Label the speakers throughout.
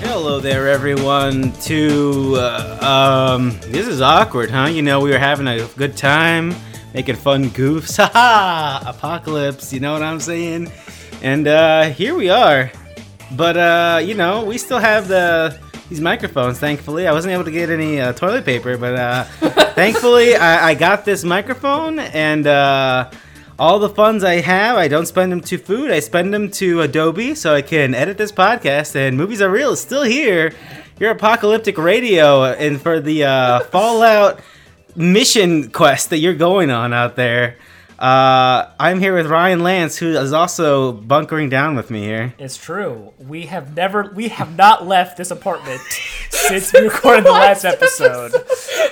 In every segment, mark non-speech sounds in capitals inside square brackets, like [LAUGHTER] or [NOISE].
Speaker 1: Hello there, everyone. To uh, um, this is awkward, huh? You know, we were having a good time, making fun goofs. [LAUGHS] Haha! Apocalypse. You know what I'm saying? And uh, here we are. But uh, you know, we still have the these microphones. Thankfully, I wasn't able to get any uh, toilet paper, but uh, [LAUGHS] thankfully, I, I got this microphone and. Uh, all the funds I have, I don't spend them to food. I spend them to Adobe so I can edit this podcast. And Movies Are Real is still here. Your apocalyptic radio, and for the uh, [LAUGHS] Fallout mission quest that you're going on out there. Uh, I'm here with Ryan Lance, who is also bunkering down with me here.
Speaker 2: It's true. We have never, we have not left this apartment [LAUGHS] since we recorded the last episode.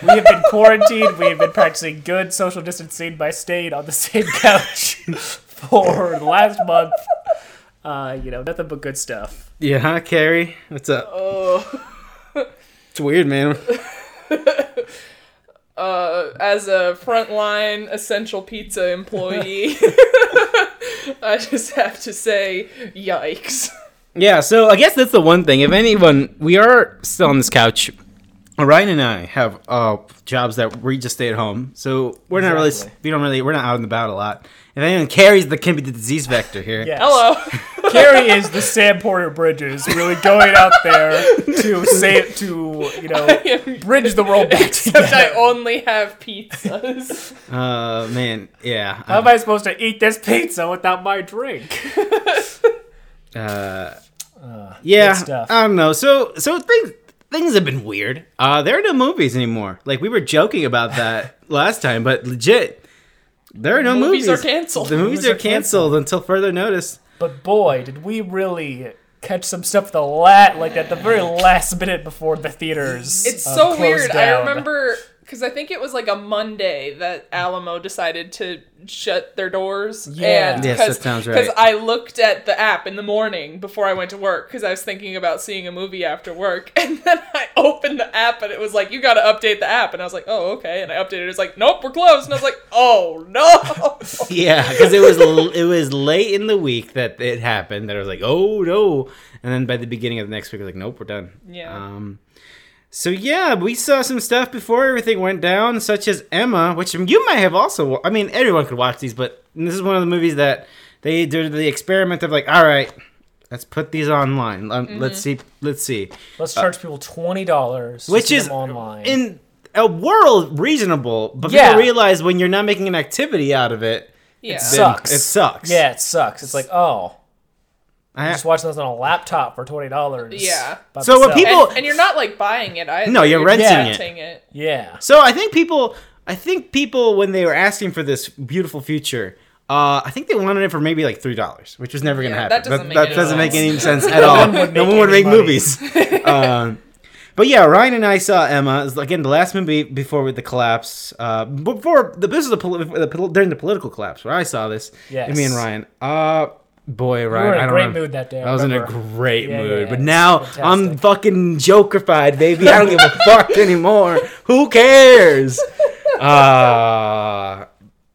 Speaker 2: We have been quarantined. We have been practicing good social distancing by staying on the same [LAUGHS] couch for the last month. Uh, you know, nothing but good stuff.
Speaker 1: Yeah, huh, Carrie? What's up?
Speaker 3: Oh,
Speaker 1: It's weird, man. [LAUGHS]
Speaker 3: uh, as a frontline essential pizza employee, [LAUGHS] [LAUGHS] I just have to say, yikes.
Speaker 1: Yeah, so I guess that's the one thing. If anyone, we are still on this couch. Ryan and I have uh, jobs that we just stay at home, so we're not really, we don't really, we're not out and about a lot. If anyone carries the can be the disease vector here.
Speaker 2: Yes.
Speaker 3: Hello. [LAUGHS]
Speaker 2: Carrie is the Sam Porter Bridges, really going out there to say it to you know bridge the world back [LAUGHS]
Speaker 3: Except I only have pizzas. [LAUGHS]
Speaker 1: Uh, man, yeah.
Speaker 2: How am I supposed to eat this pizza without my drink?
Speaker 1: Uh, yeah,
Speaker 2: stuff.
Speaker 1: I don't know. So, so things things have been weird. Uh, there are no movies anymore. Like we were joking about that last time, but legit, there are no movies.
Speaker 3: Movies are canceled.
Speaker 1: The movies,
Speaker 2: Movies
Speaker 1: are
Speaker 2: are
Speaker 1: canceled until further notice.
Speaker 2: But boy, did we really catch some stuff the lat like at the very last minute before the theaters.
Speaker 3: It's
Speaker 2: uh,
Speaker 3: so
Speaker 2: closed
Speaker 3: weird. I remember because I think it was like a Monday that Alamo decided to shut their doors.
Speaker 2: Yeah.
Speaker 3: and
Speaker 1: Yes,
Speaker 3: cause,
Speaker 1: that sounds right.
Speaker 3: Because I looked at the app in the morning before I went to work because I was thinking about seeing a movie after work, [LAUGHS] and then I opened the app and it was like, "You got to update the app," and I was like, "Oh, okay," and I updated. it. It's like, "Nope, we're closed," and I was like, "Oh no." [LAUGHS]
Speaker 1: Yeah, because it was l- it was late in the week that it happened. That I was like, oh no, and then by the beginning of the next week, I was like, nope, we're done.
Speaker 3: Yeah.
Speaker 1: Um. So yeah, we saw some stuff before everything went down, such as Emma, which you might have also. I mean, everyone could watch these, but this is one of the movies that they did the experiment of like, all right, let's put these online. Um,
Speaker 3: Mm-hmm.
Speaker 1: Let's see, let's see,
Speaker 2: Let's charge people twenty dollars,
Speaker 1: which is
Speaker 2: online.
Speaker 1: in a world reasonable, but
Speaker 2: Yeah.
Speaker 1: people realize when you're not making an activity out of it,
Speaker 3: yeah.
Speaker 1: then
Speaker 2: sucks.
Speaker 1: It sucks.
Speaker 2: yeah, it sucks. It's like oh,
Speaker 1: I,
Speaker 2: just watching this on a laptop for twenty dollars.
Speaker 3: Yeah.
Speaker 1: So what people-
Speaker 3: And, and you're not like buying it either.
Speaker 1: No, you're renting
Speaker 2: it.
Speaker 3: renting it.
Speaker 2: Yeah.
Speaker 1: So I think people, I think people when they were asking for this beautiful future, uh, I think they wanted it for maybe like three dollars, which was never gonna
Speaker 3: Yeah,
Speaker 1: happen.
Speaker 3: that doesn't make
Speaker 1: that
Speaker 3: any
Speaker 1: doesn't make
Speaker 3: sense.
Speaker 1: any [LAUGHS] sense at all.
Speaker 2: one would
Speaker 1: no
Speaker 2: make
Speaker 1: one would make movies. [LAUGHS] um, but yeah, Ryan and I saw Emma. Again, the last movie before with the collapse. Uh, before the this was the, poli- the during the political collapse where I saw this.
Speaker 2: Yes.
Speaker 1: Me and Ryan. Uh, boy, Ryan.
Speaker 2: were in a
Speaker 1: I don't
Speaker 2: great
Speaker 1: remember.
Speaker 2: mood that day, I
Speaker 1: I was in a great
Speaker 2: Yeah,
Speaker 1: mood,
Speaker 2: yeah,
Speaker 1: but now I'm fucking jokerfied, baby. I don't give a fuck [LAUGHS] anymore. Who cares? [LAUGHS] Uh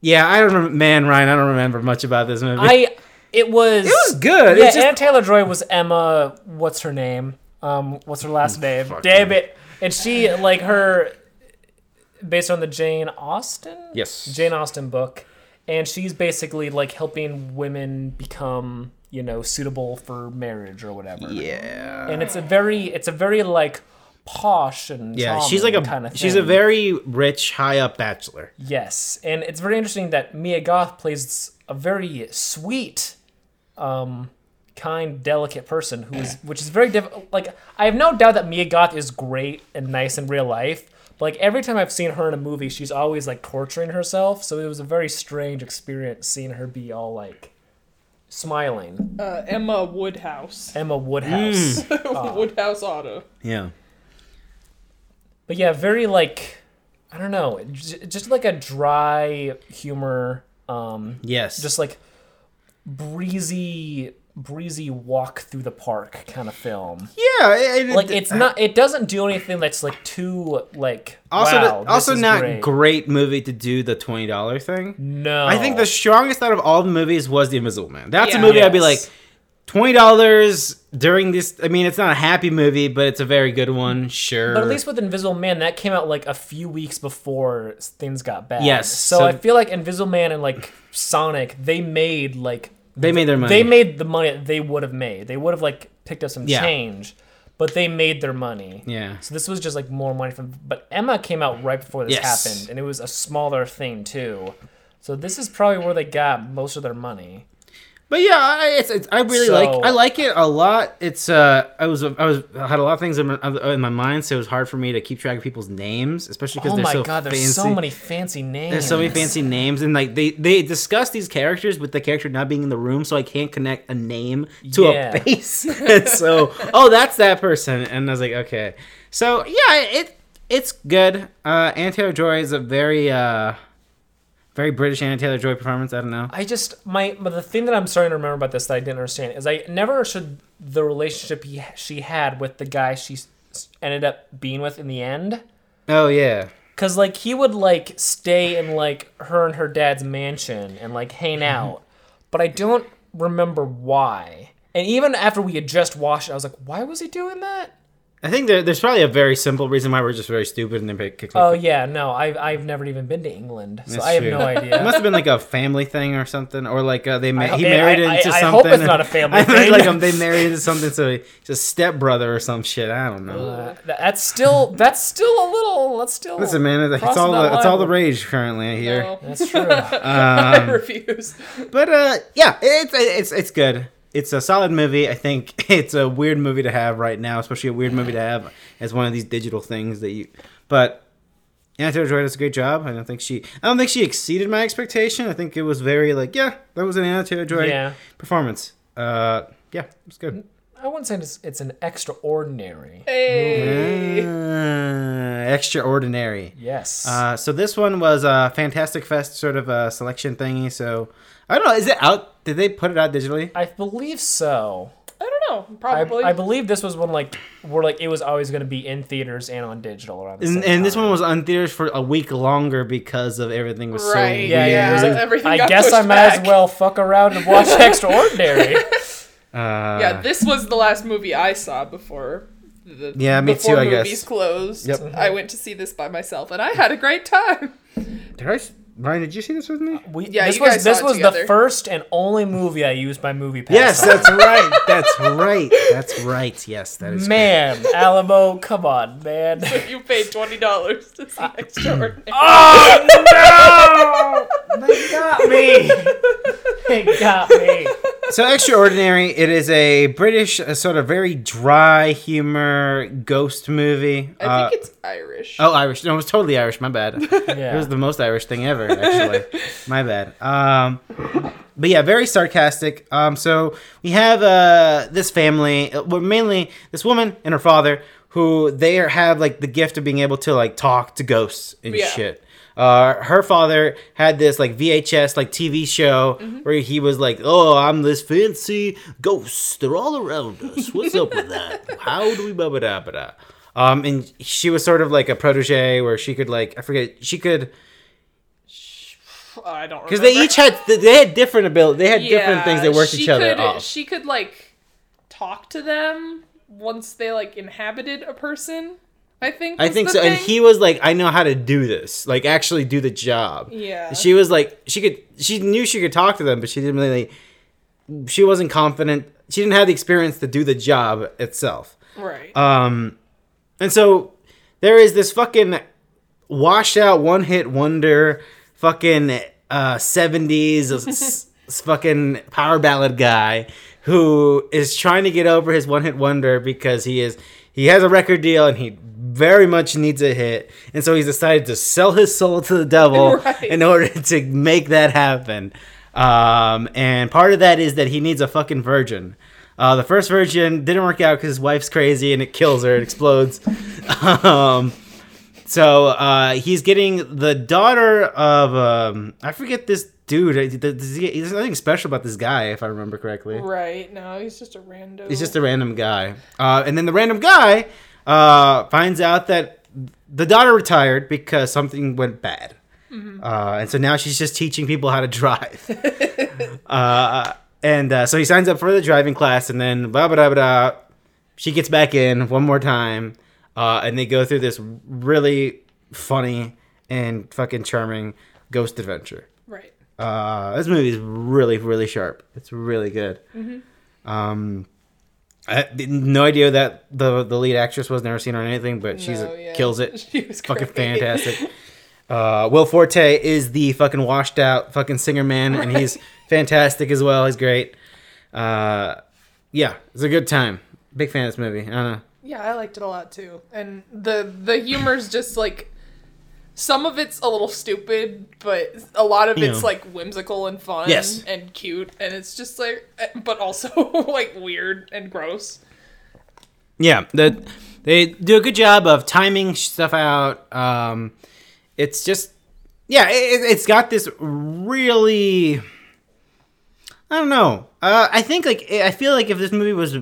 Speaker 1: yeah, I don't remember, man, Ryan. I don't remember much about this movie.
Speaker 2: I. It was.
Speaker 1: it was good.
Speaker 2: Yeah,
Speaker 1: just,
Speaker 2: Anya Taylor Joy was Emma. What's her name? Um, what's her last name?
Speaker 1: fuck
Speaker 2: Damn it! And she like her, based on the Jane Austen.
Speaker 1: yes.
Speaker 2: Jane Austen book, and she's basically like helping women become you know suitable for marriage or whatever.
Speaker 1: Yeah.
Speaker 2: And it's a very, it's a very like posh and
Speaker 1: Yeah, she's like a
Speaker 2: kind of
Speaker 1: she's a very rich, high up bachelor.
Speaker 2: Yes, and it's very interesting that Mia Goth plays a very sweet, um, kind, delicate person who is, which is very difficult. Like, I have no doubt that Mia Goth is great and nice in real life. But like every time I've seen her in a movie, she's always like torturing herself. So it was a very strange experience seeing her be all like smiling.
Speaker 3: Uh, Emma Woodhouse.
Speaker 2: Emma Woodhouse. [LAUGHS]
Speaker 3: Woodhouse Auto.
Speaker 1: Yeah.
Speaker 2: But yeah, very like I don't know, j- just like a dry humor. Um,
Speaker 1: Yes.
Speaker 2: just like breezy breezy walk through the park kind of film
Speaker 1: yeah. it- it-
Speaker 2: like it's not it doesn't do anything that's like too like
Speaker 1: also
Speaker 2: wow,
Speaker 1: the- also not
Speaker 2: great.
Speaker 1: great. movie to do the twenty dollar thing.
Speaker 2: no
Speaker 1: I think the strongest out of all the movies was The Invisible Man. That's a
Speaker 3: Yeah.
Speaker 1: movie I'd be like, twenty dollars during this. I mean, it's not a happy movie, but it's a very good one. Sure,
Speaker 2: But at least with Invisible Man, that came out like a few weeks before things got bad.
Speaker 1: Yes,
Speaker 2: So,
Speaker 1: so-
Speaker 2: I feel like Invisible Man and like Sonic, they made like
Speaker 1: they made their money.
Speaker 2: they made the money that they would have made. They would have like picked up some
Speaker 1: Yeah.
Speaker 2: change, but they made their money.
Speaker 1: yeah.
Speaker 2: So this was just like more money from. But Emma came out right before this
Speaker 1: Yes.
Speaker 2: happened, and it was a smaller thing too. So this is probably where they got most of their money.
Speaker 1: But yeah, I, it's, it's I really
Speaker 2: So-
Speaker 1: like I like it a lot. It's uh I was I was I had a lot of things in my, in my mind, so it was hard for me to keep track of people's names, especially because
Speaker 2: Oh
Speaker 1: they're
Speaker 2: my
Speaker 1: so
Speaker 2: god, there's
Speaker 1: fancy.
Speaker 2: so many fancy names.
Speaker 1: There's so many fancy names, and like they they discuss these characters with the character not being in the room, so I can't connect a name to
Speaker 2: Yeah.
Speaker 1: a face. and [LAUGHS] [LAUGHS] so, oh, that's that person, and I was like, okay. So yeah, it it's good. Uh, Taylor Joy is a very uh very British Anya Taylor Joy performance. I don't know.
Speaker 2: I just my but the thing that I'm starting to remember about this that I didn't understand is I never understood the relationship he, she had with the guy she ended up being with in the end.
Speaker 1: Oh yeah.
Speaker 2: Cause like he would like stay in like her and her dad's mansion and like hang mm-hmm. out, but I don't remember why. And even after we had just watched it, I was like, why was he doing that?
Speaker 1: I think there, there's probably a very simple reason why we're just very stupid and then pick.
Speaker 2: Oh yeah, no, I've I've never even been to England, so
Speaker 1: That's
Speaker 2: I have
Speaker 1: true.
Speaker 2: no [LAUGHS]
Speaker 1: It
Speaker 2: idea.
Speaker 1: must have been like a family thing or something, or like uh, they ma-
Speaker 2: I-
Speaker 1: he
Speaker 2: I-
Speaker 1: married
Speaker 2: I-
Speaker 1: into
Speaker 2: I
Speaker 1: something.
Speaker 2: hope it's not a family [LAUGHS]
Speaker 1: I think,
Speaker 2: thing.
Speaker 1: like um, they married into something, so he's a stepbrother or some shit. I don't know.
Speaker 2: Uh, that's still that's still a little that's still
Speaker 1: Listen, man, it's all the, it's all the rage currently. I hear.
Speaker 3: No.
Speaker 2: That's true. [LAUGHS]
Speaker 3: I
Speaker 1: Um,
Speaker 3: refuse.
Speaker 1: but uh, yeah, it's it's it's good. It's a solid movie. I think [LAUGHS] it's a weird movie to have right now, especially a weird movie to have as one of these digital things that you. But Anya Taylor Joy does a great job. I don't think she. I don't think she exceeded my expectation. I think it was very like, yeah, that was an Anya Taylor Joy
Speaker 2: Yeah.
Speaker 1: performance. Uh, yeah, it's good.
Speaker 2: I wouldn't say it's, it's an extraordinary.
Speaker 3: Hey.
Speaker 1: Uh, extraordinary.
Speaker 2: Yes.
Speaker 1: Uh, so this one was a Fantastic Fest sort of a selection thingy. So I don't know. Is it out? Did they put it out digitally?
Speaker 2: I believe so.
Speaker 3: I don't know. Probably.
Speaker 2: I believe this was one like where like it was always going to be in theaters and on digital around the
Speaker 1: And,
Speaker 2: same
Speaker 1: and this one was on theaters for a week longer because of everything was so
Speaker 3: Right,
Speaker 1: weird.
Speaker 2: Yeah, yeah. it was
Speaker 3: Yeah,
Speaker 2: like, [LAUGHS]
Speaker 3: everything
Speaker 2: I
Speaker 3: got
Speaker 2: guess I
Speaker 3: pushed
Speaker 2: might
Speaker 3: back.
Speaker 2: as well fuck around and watch [LAUGHS] Extraordinary.
Speaker 1: Uh,
Speaker 3: yeah, this was the last movie I saw before. The,
Speaker 1: Yeah, me
Speaker 3: before
Speaker 1: too, I guess.
Speaker 3: movies closed.
Speaker 1: Yep.
Speaker 3: I went to see this by myself, and I had a great time.
Speaker 1: Did I? s- Ryan, did you see this with me?
Speaker 2: Uh, we,
Speaker 3: Yeah,
Speaker 2: this
Speaker 3: you
Speaker 2: was
Speaker 3: guys
Speaker 2: this
Speaker 3: it
Speaker 2: was the first and only movie I used my movie pass.
Speaker 1: Yes,
Speaker 2: on.
Speaker 1: that's [LAUGHS] right. That's right. That's right. Yes, that is.
Speaker 2: man, Alamo, come on, man. [LAUGHS]
Speaker 3: you paid twenty dollars to see Extraordinary. [LAUGHS]
Speaker 2: oh no! They got me. They got me.
Speaker 1: So extraordinary. It is a British, uh, sort of very dry humor ghost movie.
Speaker 3: I
Speaker 1: Uh,
Speaker 3: think it's Irish.
Speaker 1: Oh, Irish. No, it was totally Irish. My bad. [LAUGHS]
Speaker 2: Yeah.
Speaker 1: It was the most Irish thing ever, actually. My bad. Um, but yeah, very sarcastic. Um, so we have uh, this family, uh, well, mainly this woman and her father, who they are, have like the gift of being able to like talk to ghosts and
Speaker 3: Yeah.
Speaker 1: shit. Uh, her father had this like VHS like TV show where he was like, "Oh, I'm this fancy ghost. They're all around us. What's up with that? How do we blah blah blah blah?" Um, and she was sort of like a protege where she could like I forget she could
Speaker 3: I don't
Speaker 1: because they each had they had different ability they had different things that worked each other
Speaker 3: could,
Speaker 1: off.
Speaker 3: She could like talk to them once they like inhabited a person. I think.
Speaker 1: I think so, and he was like, "I know how to do this, like actually do the job."
Speaker 3: Yeah.
Speaker 1: She was like, she could, she knew she could talk to them, but she didn't really, she wasn't confident. She didn't have the experience to do the job itself.
Speaker 3: Right.
Speaker 1: Um, and so there is this fucking washed out one hit wonder, fucking uh, 70s s- [LAUGHS] s- fucking power ballad guy who is trying to get over his one hit wonder because he is he has a record deal and he very much needs a hit and so he's decided to sell his soul to the devil [LAUGHS]
Speaker 3: Right.
Speaker 1: in order to make that happen um, and part of that is that he needs a fucking virgin uh, the first virgin didn't work out because his wife's crazy and it kills her. It explodes. [LAUGHS] um, so uh, he's getting the daughter of um, I forget this dude. There's there's nothing special about this guy, if I remember correctly.
Speaker 3: right. No, he's just a random.
Speaker 1: He's just a random guy. Uh, and then the random guy uh, finds out that the daughter retired because something went bad. Uh, and so now she's just teaching people how to drive. [LAUGHS] uh, and uh, so he signs up for the driving class, and then blah blah blah blah. She gets back in one more time, uh, and they go through this really funny and fucking charming ghost adventure.
Speaker 3: Right.
Speaker 1: Uh, this movie is really, really sharp. It's really good. Um, I no idea that the the lead actress was never seen on anything, but she's
Speaker 3: No, yeah.
Speaker 1: kills it. [LAUGHS]
Speaker 3: She was
Speaker 1: fucking
Speaker 3: great.
Speaker 1: fantastic. Uh, Will Forte is the fucking washed out fucking singer man, and he's [LAUGHS] fantastic as well. He's great. Uh, yeah, it's a good time. Big fan of this movie. I don't know.
Speaker 3: Yeah, I liked it a lot too. And the the humor's just like some of it's a little stupid, but a lot of it's
Speaker 1: Yeah.
Speaker 3: like whimsical and fun
Speaker 1: Yes.
Speaker 3: and cute and it's just like eh, but also [LAUGHS] like weird and gross.
Speaker 1: Yeah, the, they do a good job of timing stuff out. Um, it's just, yeah, it, it's got this really, I don't know. Uh, I think like I feel like if this movie was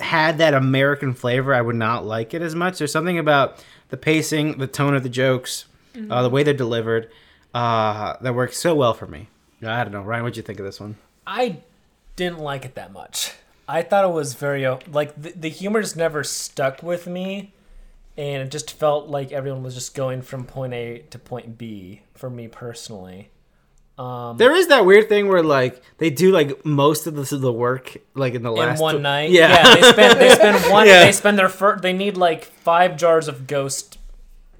Speaker 1: had that American flavor, I would not like it as much. There's something about the pacing, the tone of the jokes, uh, the way they're delivered, uh, that works so well for me. I don't know, Ryan. What'd you think of this one?
Speaker 2: I didn't like it that much. I thought it was very uh, like the, the humor just never stuck with me, and it just felt like everyone was just going from point A to point B for me personally. Um,
Speaker 1: There is that weird thing where like they do like most of the, the work like in the
Speaker 2: in
Speaker 1: last
Speaker 2: one night,
Speaker 1: Yeah,
Speaker 2: they spend they spend [LAUGHS] one
Speaker 1: Yeah.
Speaker 2: they spend their fir- they need like five jars of ghost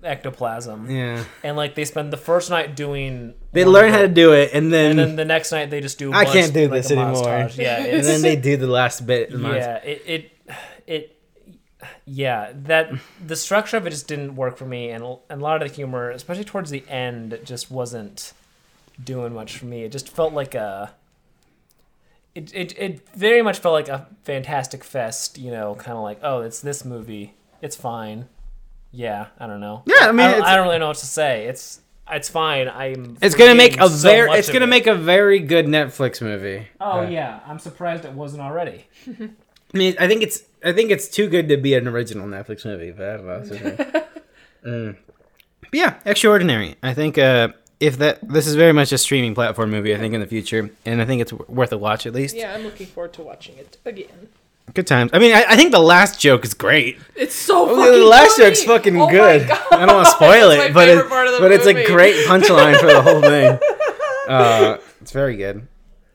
Speaker 2: ectoplasm,
Speaker 1: yeah.
Speaker 2: and like they spend the first night doing.
Speaker 1: They learn how to do it, and then,
Speaker 2: and then the next night they just do.
Speaker 1: I can't do
Speaker 2: like,
Speaker 1: this anymore.
Speaker 2: montage. Yeah, [LAUGHS]
Speaker 1: and then they do the last bit. the
Speaker 2: yeah it, it it yeah that the structure of it just didn't work for me and, and a lot of the humor especially towards the end just wasn't doing much for me it just felt like a it, it, it very much felt like a fantastic fest you know kind of like oh it's this movie it's fine yeah i don't know
Speaker 1: Yeah, I mean,
Speaker 2: I don't, I don't really know what to say it's it's fine i'm
Speaker 1: It's gonna make a
Speaker 2: so
Speaker 1: very. It's gonna
Speaker 2: it.
Speaker 1: make a very good Netflix movie.
Speaker 2: oh
Speaker 1: Uh,
Speaker 2: yeah i'm surprised it wasn't already [LAUGHS]
Speaker 1: I mean, I think it's. I think it's too good to be an original Netflix movie, but I don't know. [LAUGHS] Mm. But yeah, extraordinary. I think uh, if that this is very much a streaming platform movie. I think in the future, and I think it's w- worth a watch at least.
Speaker 3: Yeah, I'm looking forward to watching it again.
Speaker 1: Good times. I mean, I, I think the last joke is great.
Speaker 3: It's so
Speaker 1: Oh,
Speaker 3: fucking
Speaker 1: the last
Speaker 3: funny.
Speaker 1: joke's fucking
Speaker 3: Oh
Speaker 1: good. I don't want to spoil it, but it,
Speaker 3: part of
Speaker 1: but it's a great punchline for the whole [LAUGHS] thing. Uh, it's very good.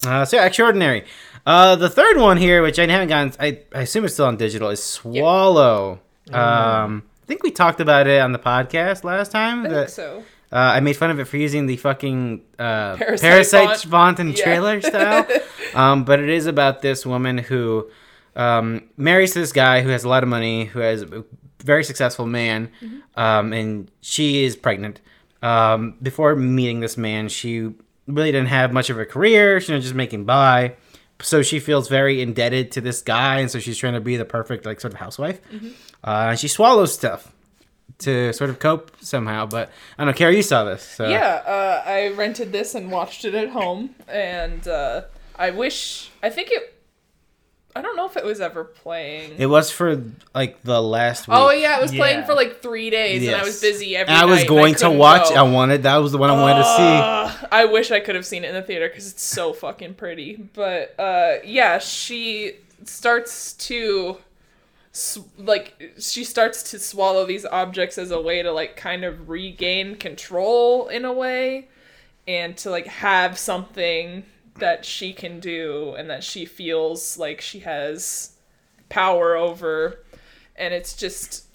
Speaker 1: Uh, so yeah, extraordinary. Uh, the third one here, which I haven't gotten, I, I assume it's still on digital, is Swallow. Um, I think we talked about it on the podcast last time.
Speaker 3: I
Speaker 1: that,
Speaker 3: think so.
Speaker 1: uh, I made fun of it for using the fucking uh,
Speaker 3: Parasite
Speaker 1: parasite,
Speaker 3: font.
Speaker 1: font and
Speaker 3: Yeah.
Speaker 1: trailer style. [LAUGHS] Um, but it is about this woman who um, marries this guy who has a lot of money, who has a very successful man, um, and she is pregnant. Um, before meeting this man, she really didn't have much of a career. She was just making by. So she feels very indebted to this guy, and so she's trying to be the perfect like sort of housewife. Uh, and she swallows stuff to sort of cope somehow. But I don't know, Carrie, you saw this. So.
Speaker 3: Yeah, uh, I rented this and watched it at home, and uh, I wish. I think it. I don't know if it was ever playing.
Speaker 1: It was for like the last week.
Speaker 3: oh yeah, it was playing for like three days, and I was busy every
Speaker 1: And I was
Speaker 3: night, and
Speaker 1: going to watch.
Speaker 3: go.
Speaker 1: I wanted that was the one I wanted to see.
Speaker 3: Uh, I wish I could have seen it in the theater because it's so fucking pretty. But uh, yeah, she starts to like she starts to swallow these objects as a way to like kind of regain control in a way and to like have something that she can do and that she feels like she has power over. And it's just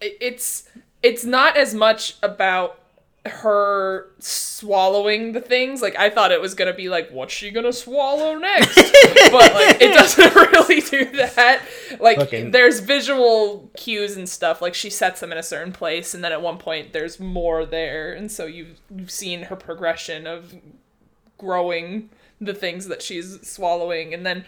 Speaker 3: it's it's not as much about her swallowing the things. Like i thought it was gonna be like what's she gonna swallow next? [LAUGHS] But like it doesn't [LAUGHS] really do that. Like
Speaker 1: Fucking-
Speaker 3: there's visual cues and stuff. Like she sets them in a certain place and then at one point there's more there. And so you've, you've seen her progression of growing the things that she's swallowing and then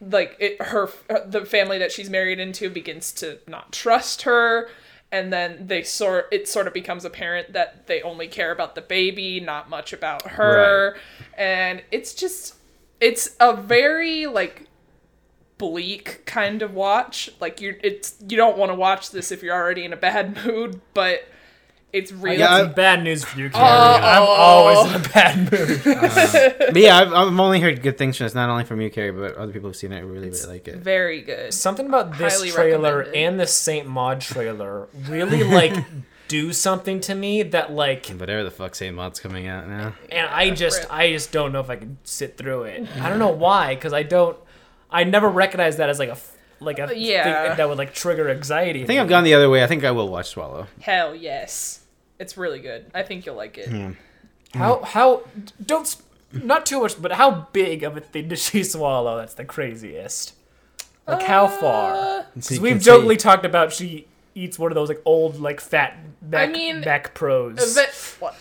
Speaker 3: like it her the family that she's married into begins to not trust her and then they sort it sort of becomes apparent that they only care about the baby not much about her. And it's just it's a very like bleak kind of watch. Like you it's you don't want to watch this if you're already in a bad [LAUGHS] mood but It's
Speaker 2: I
Speaker 3: really
Speaker 2: got
Speaker 1: Yeah,
Speaker 2: some bad news for you, Carrie.
Speaker 3: Uh-oh.
Speaker 2: I'm always in a bad mood. [LAUGHS]
Speaker 1: Uh, but yeah, I've, I've only heard good things from this, not only from you, Carrie, but other people who've seen it really, really like it.
Speaker 3: very good.
Speaker 2: Something about this
Speaker 3: Highly
Speaker 2: trailer and the Saint Maud trailer really like [LAUGHS] do something to me that like
Speaker 1: Whatever the fuck Saint Maud's coming out now.
Speaker 2: and I just
Speaker 3: rip.
Speaker 2: I just don't know if I can sit through it. I don't know why cuz I don't I never recognized that as like a f- like a
Speaker 3: Yeah.
Speaker 2: thing that would like trigger anxiety.
Speaker 1: I think I've gone the other way. I think I will watch Swallow.
Speaker 3: Hell yes. It's really good. I think you'll like it.
Speaker 1: Hmm.
Speaker 2: How how don't not too much, but how big of a thing does she swallow? That's the craziest. Like how far?
Speaker 3: Uh,
Speaker 2: Because we've jokingly
Speaker 1: see-
Speaker 2: talked about she eats one of those like old like fat I
Speaker 3: mean,
Speaker 2: back pros.
Speaker 3: But, [LAUGHS] what?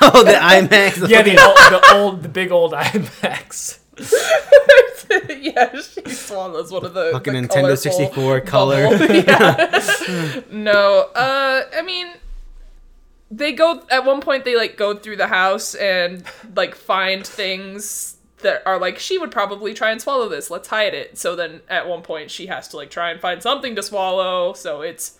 Speaker 1: oh, the [LAUGHS] IMAX. The
Speaker 2: yeah, the [LAUGHS] old, the old, the big old IMAX. [LAUGHS]
Speaker 3: yeah, she swallows one of the
Speaker 1: Fucking
Speaker 3: the
Speaker 1: Nintendo
Speaker 3: colorful
Speaker 1: 64 color. [LAUGHS]
Speaker 3: Yeah. [LAUGHS] no, uh, I mean, they go at one point. They like go through the house and like find things that are like she would probably try and swallow this. Let's hide it. So then at one point she has to like try and find something to swallow. So it's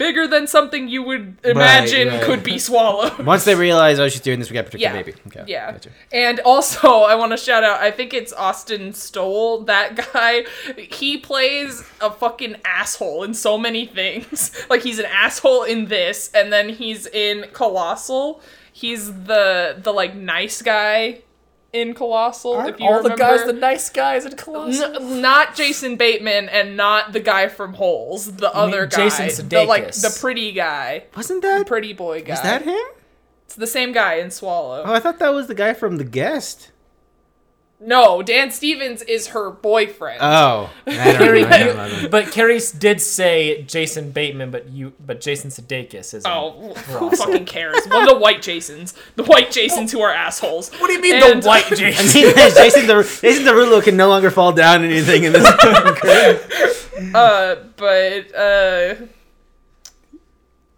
Speaker 3: bigger than something you would imagine
Speaker 1: right.
Speaker 3: could be swallowed. [LAUGHS]
Speaker 1: Once they realize, oh, she's doing this, we got to protect
Speaker 3: Yeah.
Speaker 1: the baby. Okay.
Speaker 3: Yeah.
Speaker 1: Gotcha.
Speaker 3: And also, [LAUGHS] I want to shout out, I think it's Austin Stowell, that [LAUGHS] guy. He plays a fucking asshole in so many things. Like, he's an asshole in this, and then he's in Colossal. He's the, the like, nice guy in Colossal,
Speaker 2: Aren't
Speaker 3: if you
Speaker 2: all
Speaker 3: remember.
Speaker 2: the guys the nice guys in Colossal,
Speaker 3: N- not Jason Bateman and not the guy from Holes, the other guy.
Speaker 2: Jason
Speaker 3: the, like, the pretty guy.
Speaker 1: Wasn't that?
Speaker 3: Pretty boy guy.
Speaker 1: Is that him?
Speaker 3: It's the same guy in Swallow.
Speaker 1: Oh, I thought that was the guy from The Guest.
Speaker 3: No, Dan Stevens is her boyfriend.
Speaker 1: Oh.
Speaker 2: Carrie, [LAUGHS]
Speaker 1: know, I don't know, I don't know.
Speaker 2: but Carrie did say Jason Bateman, but you, but Jason Sudeikis is.
Speaker 3: oh, who fucking cares? One of the white Jasons. The white Jasons who are assholes.
Speaker 2: what do you mean
Speaker 3: And-
Speaker 2: the white [LAUGHS] Jasons?
Speaker 1: I
Speaker 2: Jason?
Speaker 1: mean, Jason, the, Jason Derulo can no longer fall down anything in this. [LAUGHS]
Speaker 3: Uh, but, uh...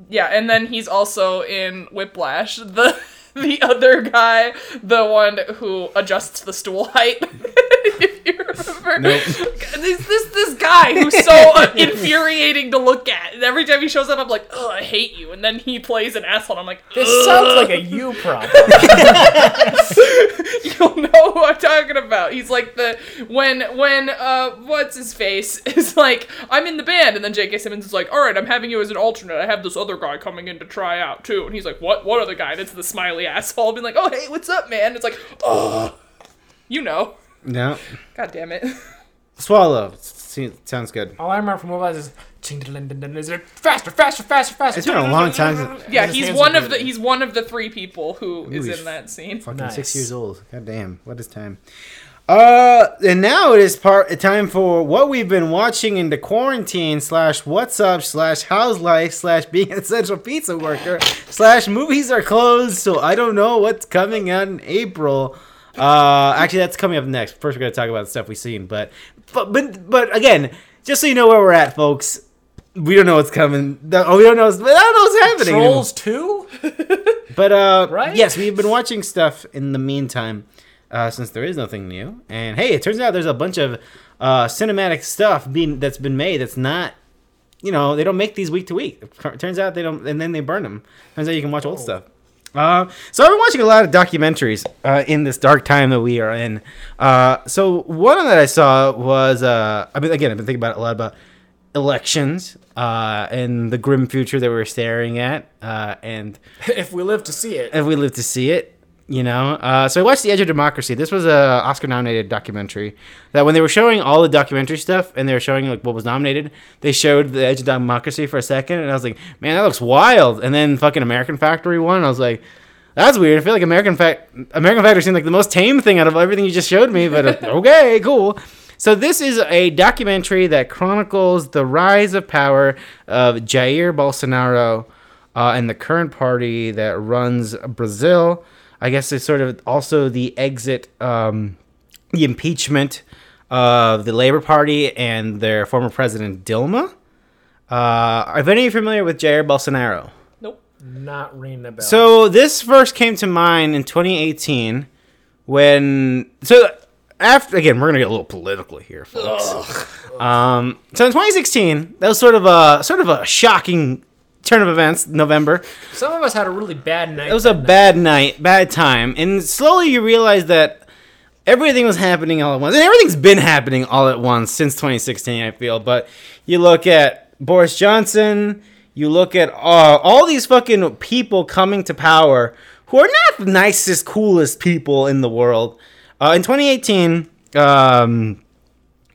Speaker 3: Yeah, and then he's also in Whiplash. The [LAUGHS] the other guy, the one who adjusts the stool height. [LAUGHS] you remember.
Speaker 1: Nope. [LAUGHS]
Speaker 3: This, this this guy who's so uh, [LAUGHS] infuriating to look at. And every time he shows up, I'm like, oh, I hate you. And then he plays an asshole, and I'm like,
Speaker 2: This
Speaker 3: "Ugh."
Speaker 2: sounds like a you problem. [LAUGHS]
Speaker 3: You'll know who I'm talking about. He's like the when when uh what's his face is like I'm in the band, and then J.K. Simmons is like, all right, I'm having you as an alternate. I have this other guy coming in to try out too, and he's like, what? What other guy? And it's the smiley asshole, being like, oh hey, what's up, man? It's like, oh, you know.
Speaker 1: No.
Speaker 3: God damn it. [LAUGHS]
Speaker 1: Swallow. See, sounds good.
Speaker 2: All I remember from Whiplash is is it faster, faster, faster, faster.
Speaker 1: It's been a long time since.
Speaker 3: Yeah,
Speaker 2: His
Speaker 3: he's
Speaker 2: hands
Speaker 3: one
Speaker 2: are
Speaker 3: of the
Speaker 2: bleeding.
Speaker 3: he's one of the three people who is
Speaker 1: he's
Speaker 3: in that scene.
Speaker 1: Fucking six
Speaker 2: Nice.
Speaker 1: years old. God damn. What is time? Uh, and now it is part time for what we've been watching in the quarantine slash what's up slash how's life slash being an essential pizza worker slash movies are closed so I don't know what's coming out in April. Uh, actually that's coming up next. First we're gonna talk about the stuff we've seen, but but but but again, just so you know where we're at, folks. We don't know what's coming. Oh, we don't know. What's, I don't know what's happening.
Speaker 2: Trolls two. [LAUGHS]
Speaker 1: But uh,
Speaker 2: Right?
Speaker 1: yes, we've been watching stuff in the meantime, uh, since there is nothing new. And hey, it turns out there's a bunch of uh, cinematic stuff being that's been made that's not, you know, they don't make these week to week. Turns out they don't, and then they burn them. Turns out you can watch old stuff. Uh, so I've been watching a lot of documentaries uh, in this dark time that we are in. Uh, so one that I saw was, uh, I mean, again, I've been thinking about it a lot about elections uh, and the grim future that we're staring at, uh, and [LAUGHS]
Speaker 2: if we live to see it.
Speaker 1: if we live to see it, you know. Uh, so I watched The Edge of Democracy. This was a Oscar-nominated documentary. That when they were showing all the documentary stuff and they were showing like what was nominated, they showed The Edge of Democracy for a second, and I was like, man, that looks wild. And then fucking American Factory won. I was like. That's weird. I feel like American Fact American Factory seemed like the most tame thing out of everything you just showed me, but uh, [LAUGHS] okay, cool. So this is a documentary that chronicles the rise of power of Jair Bolsonaro uh, and the current party that runs Brazil. I guess it's sort of also the exit, um, the impeachment of the Labor Party and their former president Dilma. Uh, are any of you familiar with Jair Bolsonaro?
Speaker 3: Nope.
Speaker 2: Not ringing a bell.
Speaker 1: So this first came to mind in 2018 when so after again we're gonna get a little political here, folks. Um, so in 2016, that was sort of a sort of a shocking turn of events, November.
Speaker 2: Some of us had a really bad night.
Speaker 1: It was a bad night, bad time, and slowly you realize that everything was happening all at once, and everything's been happening all at once since 2016. I feel, but you look at Boris Johnson, you look at uh, all these fucking people coming to power who are not the nicest, coolest people in the world. Uh, in 2018, um,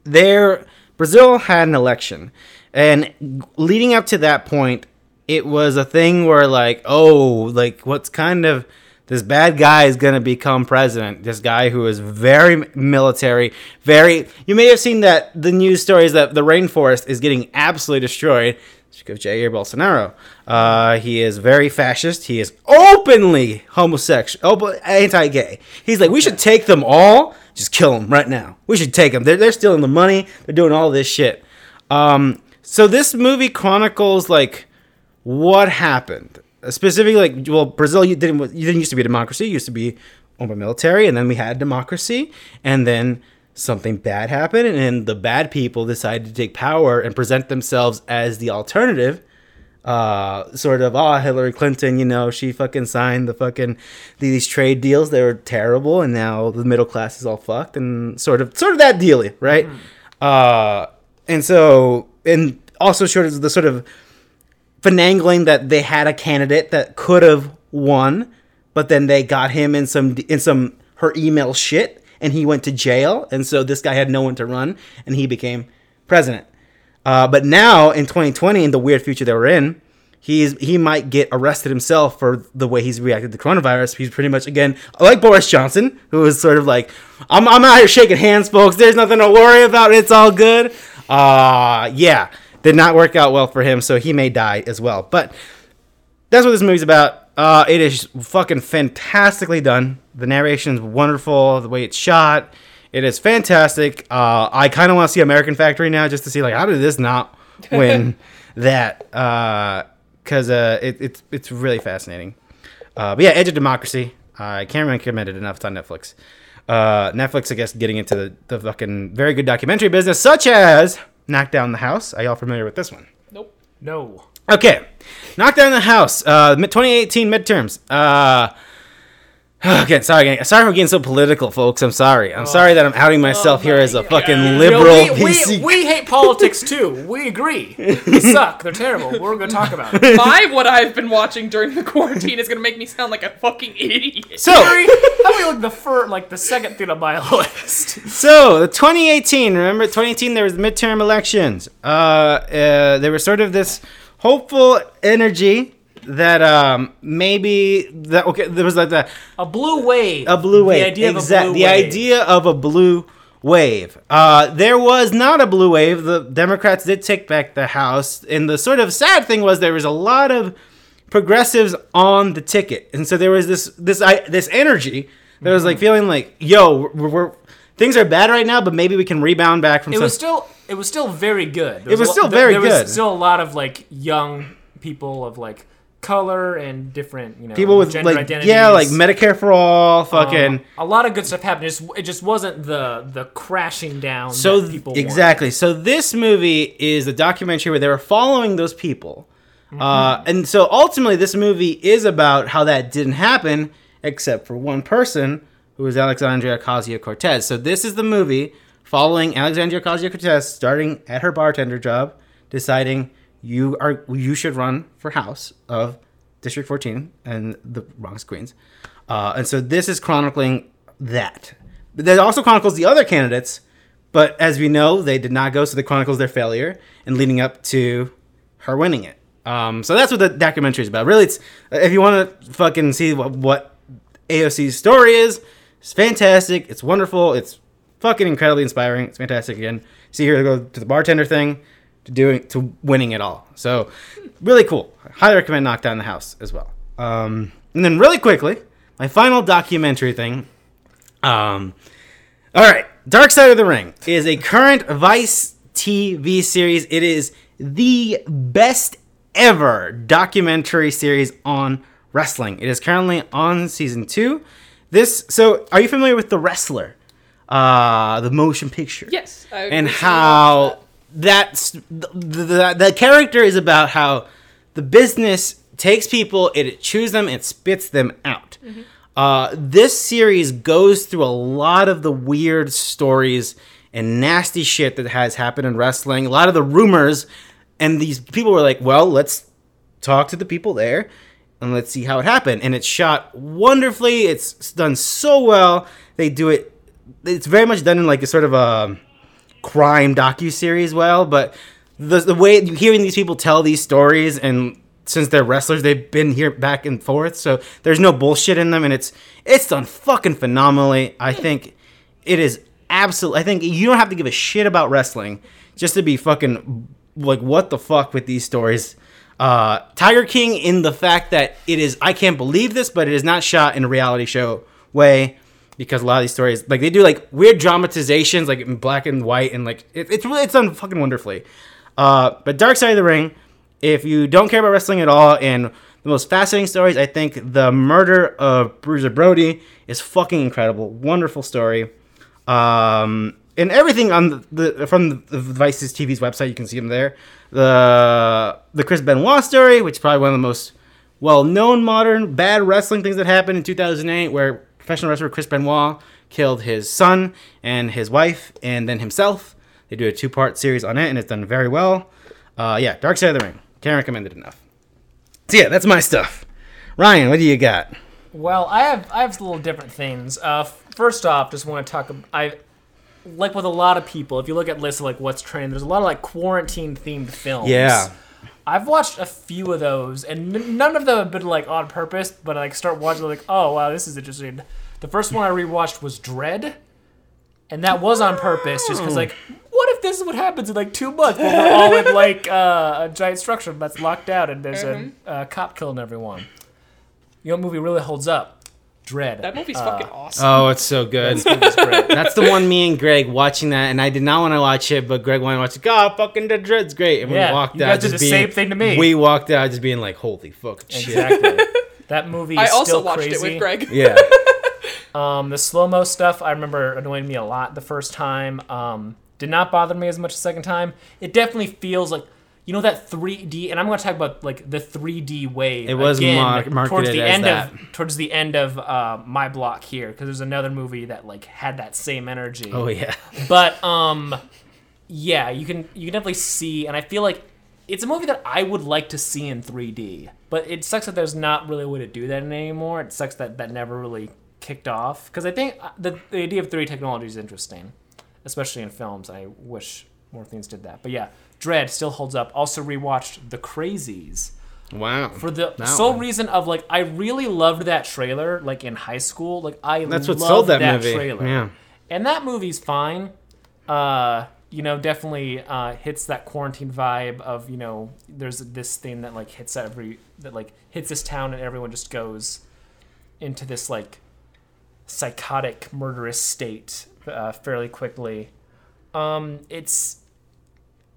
Speaker 1: there Brazil had an election, and leading up to that point, it was a thing where like, oh, like what's kind of this bad guy is going to become president. This guy who is very military, very. You may have seen that the news stories that the rainforest is getting absolutely destroyed. Speak of Jair Bolsonaro. Uh, he is very fascist. He is openly homosexual, open, anti-gay. He's like, we should take them all, just kill them right now. We should take them. They're, they're stealing the money. They're doing all this shit. Um, so this movie chronicles like what happened specifically. Like, well, Brazil you didn't you didn't used to be a democracy. It used to be owned by military, and then we had democracy, and then something bad happened, and the bad people decided to take power and present themselves as the alternative. Uh, sort of, ah, Hillary Clinton, you know, she fucking signed the fucking these trade deals. They were terrible, and now the middle class is all fucked, and sort of, sort of that deal, right? Uh, and so, and also sort of the sort of finagling that they had a candidate that could have won, but then they got him in some in some her email shit, and he went to jail, and so this guy had no one to run, and he became president. Uh, but now in 2020, in the weird future that we're in, he's he might get arrested himself for the way he's reacted to coronavirus. He's pretty much again like Boris Johnson, who is sort of like, I'm I'm out here shaking hands, folks. There's nothing to worry about. It's all good. Uh yeah, did not work out well for him, so he may die as well. But that's what this movie's about. Uh, it is fucking fantastically done. The narration's wonderful. The way it's shot, it is fantastic. Uh, I kind of want to see American Factory now, just to see like how did this not win [LAUGHS] that? Because uh, it, it's it's really fascinating. Uh, but yeah, Edge of Democracy. I can't recommend it enough. It's on Netflix. Uh, Netflix, I guess, getting into the, the fucking very good documentary business, such as Knock Down the House. Are y'all familiar with this one?
Speaker 3: Nope.
Speaker 2: No.
Speaker 1: Okay, Knock Down the House. Uh, mid- 2018 midterms. Uh, [SIGHS] again, sorry, again, sorry for getting so political, folks. I'm sorry. I'm sorry that I'm outing myself here as a fucking
Speaker 2: You know,
Speaker 1: liberal
Speaker 2: we,
Speaker 1: PC.
Speaker 2: we, we hate politics too. We agree. They [LAUGHS] suck. They're terrible. We're going to talk about it.
Speaker 3: My what I've been watching during the quarantine is gonna make me sound like a fucking idiot.
Speaker 1: so,
Speaker 2: How about you look the fir- like the second thing on my list?
Speaker 1: So, the 2018, remember 2018 there was midterm elections. Uh, uh there was sort of this hopeful energy that um maybe that okay there was like that
Speaker 2: A blue wave.
Speaker 1: a blue wave
Speaker 2: The idea
Speaker 1: exact
Speaker 2: of a blue wave.
Speaker 1: the
Speaker 2: wave.
Speaker 1: idea of a blue wave uh there was not a blue wave the democrats did take back the house and the sort of sad thing was there was a lot of progressives on the ticket and so there was this this I, this energy that was
Speaker 2: Mm-hmm.
Speaker 1: like feeling like yo we're, we're things are bad right now but maybe we can rebound back from
Speaker 2: It
Speaker 1: some
Speaker 2: was still it was still very good. There
Speaker 1: It was
Speaker 2: lo-
Speaker 1: still
Speaker 2: there-
Speaker 1: very
Speaker 2: there
Speaker 1: good.
Speaker 2: was still a lot of like young people of like color and different you know
Speaker 1: people with
Speaker 2: gender
Speaker 1: like
Speaker 2: identities.
Speaker 1: yeah like medicare for all fucking
Speaker 2: Um, a lot of good stuff happened. Just it just wasn't the the crashing down.
Speaker 1: So exactly. So this movie is a documentary where they were following those people,
Speaker 2: Mm-hmm.
Speaker 1: uh, and so ultimately this movie is about how that didn't happen, except for one person who was Alexandria Ocasio Cortez. So this is the movie following Alexandria Ocasio Cortez starting at her bartender job, deciding you are you should run for House of District 14 and the Bronx Queens, uh, and so this is chronicling that. But that also chronicles the other candidates, but as we know, they did not go, so they chronicles their failure and leading up to her winning it. Um, so that's what the documentary is about. Really, it's if you want to fucking see what, what AOC's story is, it's fantastic. It's wonderful. It's fucking incredibly inspiring. It's fantastic. Again, see her go to the bartender thing, to doing to winning it all. So really cool. Highly recommend Knock Down the House as well. Um, and then really quickly, my final documentary thing. Um, all right, Dark Side of the Ring is a current Vice TV series. It is the best ever documentary series on wrestling. It is currently on season two. This so are you familiar with the wrestler, uh, the motion picture?
Speaker 3: Yes.
Speaker 1: And how that's the, the the character is about how the business takes people, it chews them, it spits them out. Uh, this series goes through a lot of the weird stories and nasty shit that has happened in wrestling. A lot of the rumors, and these people were like, "Well, let's talk to the people there and let's see how it happened." And it's shot wonderfully. It's done so well. They do it. It's very much done in like a sort of a crime docu series. Well, but the the way hearing these people tell these stories and since they're wrestlers, they've been here back and forth, so there's no bullshit in them, and it's it's done fucking phenomenally. I think it is absolutely. I think you don't have to give a shit about wrestling just to be fucking like what the fuck with these stories. Uh, Tiger King in the fact that it is I can't believe this, but it is not shot in a reality show way because a lot of these stories like they do like weird dramatizations like in black and white and like it, it's really it's done fucking wonderfully. Uh, but Dark Side of the Ring, if you don't care about wrestling at all and the most fascinating stories, I think the murder of Bruiser Brody is fucking incredible. Wonderful story. Um, and everything on the, the from the Vices TV's website, you can see them there. The the Chris Benoit story, which is probably one of the most well known modern bad wrestling things that happened in 2008, where professional wrestler Chris Benoit killed his son and his wife, and then himself. They do a two part series on it, and it's done very well. Uh, yeah, Dark Side of the Ring. Can't recommend it enough. So yeah, that's my stuff. Ryan, what do you got?
Speaker 2: Well, I have I have a little different things. Uh, first off, just want to talk. I like with a lot of people. If you look at lists of like what's trending, there's a lot of like quarantine themed films.
Speaker 1: Yeah.
Speaker 2: I've watched a few of those, and n- none of them have been like on purpose. But I like start watching, like, oh wow, this is interesting. The first one I rewatched was Dredd, and that was on purpose, just because like, what if this is what happens in like two months when we're all in like [LAUGHS] uh, a giant structure that's locked down and there's a uh, cop killing everyone? You know, what movie really holds up. Dredd.
Speaker 3: That movie's fucking awesome.
Speaker 1: Oh, it's so good.
Speaker 2: This. [LAUGHS]
Speaker 1: That's the one me and Greg watching that, and I did not want to watch it, but Greg wanted to watch it. God, fucking the Dredd's great. And
Speaker 2: Yeah,
Speaker 1: we walked
Speaker 2: you
Speaker 1: out
Speaker 2: guys
Speaker 1: just
Speaker 2: the
Speaker 1: being,
Speaker 2: same thing to me.
Speaker 1: We walked out just being like, holy fuck, shit.
Speaker 2: Exactly. [LAUGHS] that movie is
Speaker 3: I also
Speaker 2: still
Speaker 3: watched
Speaker 2: crazy.
Speaker 3: it with Greg.
Speaker 1: Yeah. [LAUGHS]
Speaker 2: Um, the slow mo stuff I remember annoying me a lot the first time. Um, did not bother me as much the second time. It definitely feels like you know that 3D, and I'm going to talk about like the 3D wave.
Speaker 1: It was
Speaker 2: again,
Speaker 1: mar-
Speaker 2: towards
Speaker 1: marketed
Speaker 2: the
Speaker 1: as
Speaker 2: end
Speaker 1: that.
Speaker 2: of towards the end of uh, my block here because there's another movie that like had that same energy.
Speaker 1: Oh yeah.
Speaker 2: But um, yeah, you can you can definitely see, and I feel like it's a movie that I would like to see in 3D. But it sucks that there's not really a way to do that anymore. It sucks that that never really kicked off because I think uh, the the idea of 3D technology is interesting, especially in films. I wish more things did that. But yeah, Dredd still holds up. Also rewatched The Crazies
Speaker 1: Wow.
Speaker 2: for the
Speaker 1: That
Speaker 2: sole
Speaker 1: one.
Speaker 2: reason of like I really loved that trailer like in high school. Like I
Speaker 1: That's what
Speaker 2: loved
Speaker 1: sold that movie.
Speaker 2: trailer.
Speaker 1: Yeah.
Speaker 2: And that movie's fine. Uh, you know, definitely uh, hits that quarantine vibe of you know, there's this thing that like hits every that like hits this town and everyone just goes into this like psychotic murderous state uh, fairly quickly. Um, it's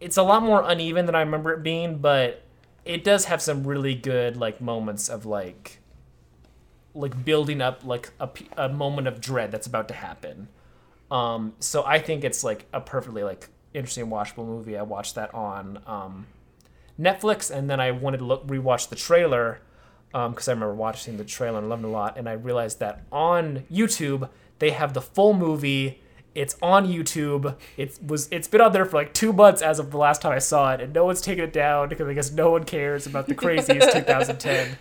Speaker 2: it's a lot more uneven than I remember it being, but it does have some really good like moments of like like building up like a, a moment of dread that's about to happen. Um, so I think it's like a perfectly like interesting watchable movie. I watched that on um, Netflix, and then I wanted to look rewatch the trailer because I remember watching the trailer and loving it a lot. And I realized that on YouTube they have the full movie. It's on YouTube. It was it's been on there for like two months as of the last time I saw it, and no one's taken it down because I guess no one cares about the [LAUGHS] Crazies 2010.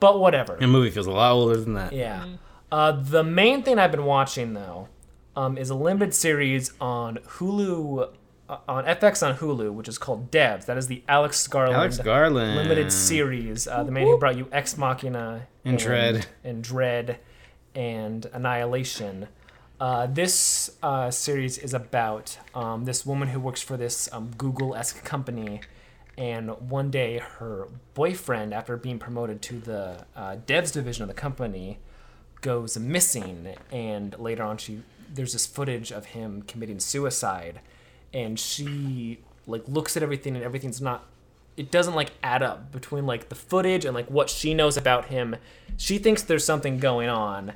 Speaker 2: But whatever.
Speaker 1: The movie feels a lot older than that.
Speaker 2: Yeah. Uh, the main thing I've been watching though um, is a limited series on Hulu, uh, on FX on Hulu, which is called Devs. That is the Alex Garland,
Speaker 1: Alex Garland.
Speaker 2: limited series. Uh, the man who brought you Ex Machina
Speaker 1: And Dredd.
Speaker 2: and Dredd, and Annihilation. Uh, this uh, series is about um, this woman who works for this um, Google-esque company, and one day her boyfriend, after being promoted to the uh, devs division of the company, goes missing. And later on, she there's this footage of him committing suicide, and she like looks at everything, and everything's not it doesn't like add up between like the footage and like what she knows about him. She thinks there's something going on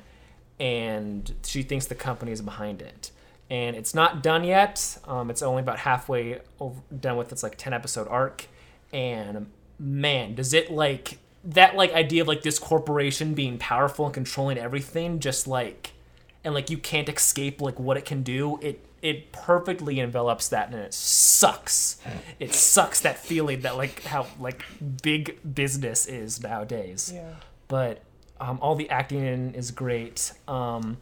Speaker 2: and she thinks the company is behind it. And it's not done yet. Um, it's only about halfway over, done with its like 10 episode arc and man, does it like that like idea of like this corporation being powerful and controlling everything, just like and like you can't escape like what it can do. It it perfectly envelops that, and it sucks. It sucks that feeling that like how like big business is nowadays.
Speaker 3: Yeah.
Speaker 2: But um, all the acting in is great. Um,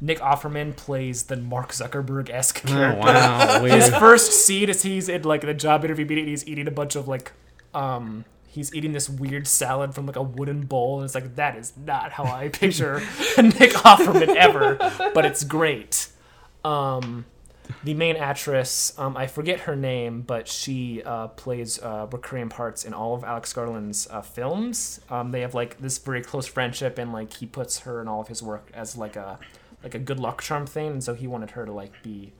Speaker 2: Nick Offerman plays the Mark Zuckerberg esque
Speaker 1: Oh,
Speaker 2: character
Speaker 1: wow. [LAUGHS]
Speaker 2: his first scene is he's in like the job interview meeting. He's eating a bunch of like, um, he's eating this weird salad from like a wooden bowl, and it's like that is not how I picture [LAUGHS] Nick Offerman ever, but it's great. Um, the main actress, um, I forget her name, but she uh, plays uh, recurring parts in all of Alex Garland's uh, films. Um, they have like this very close friendship, and like he puts her in all of his work as like a like a good luck charm thing, and so he wanted her to like be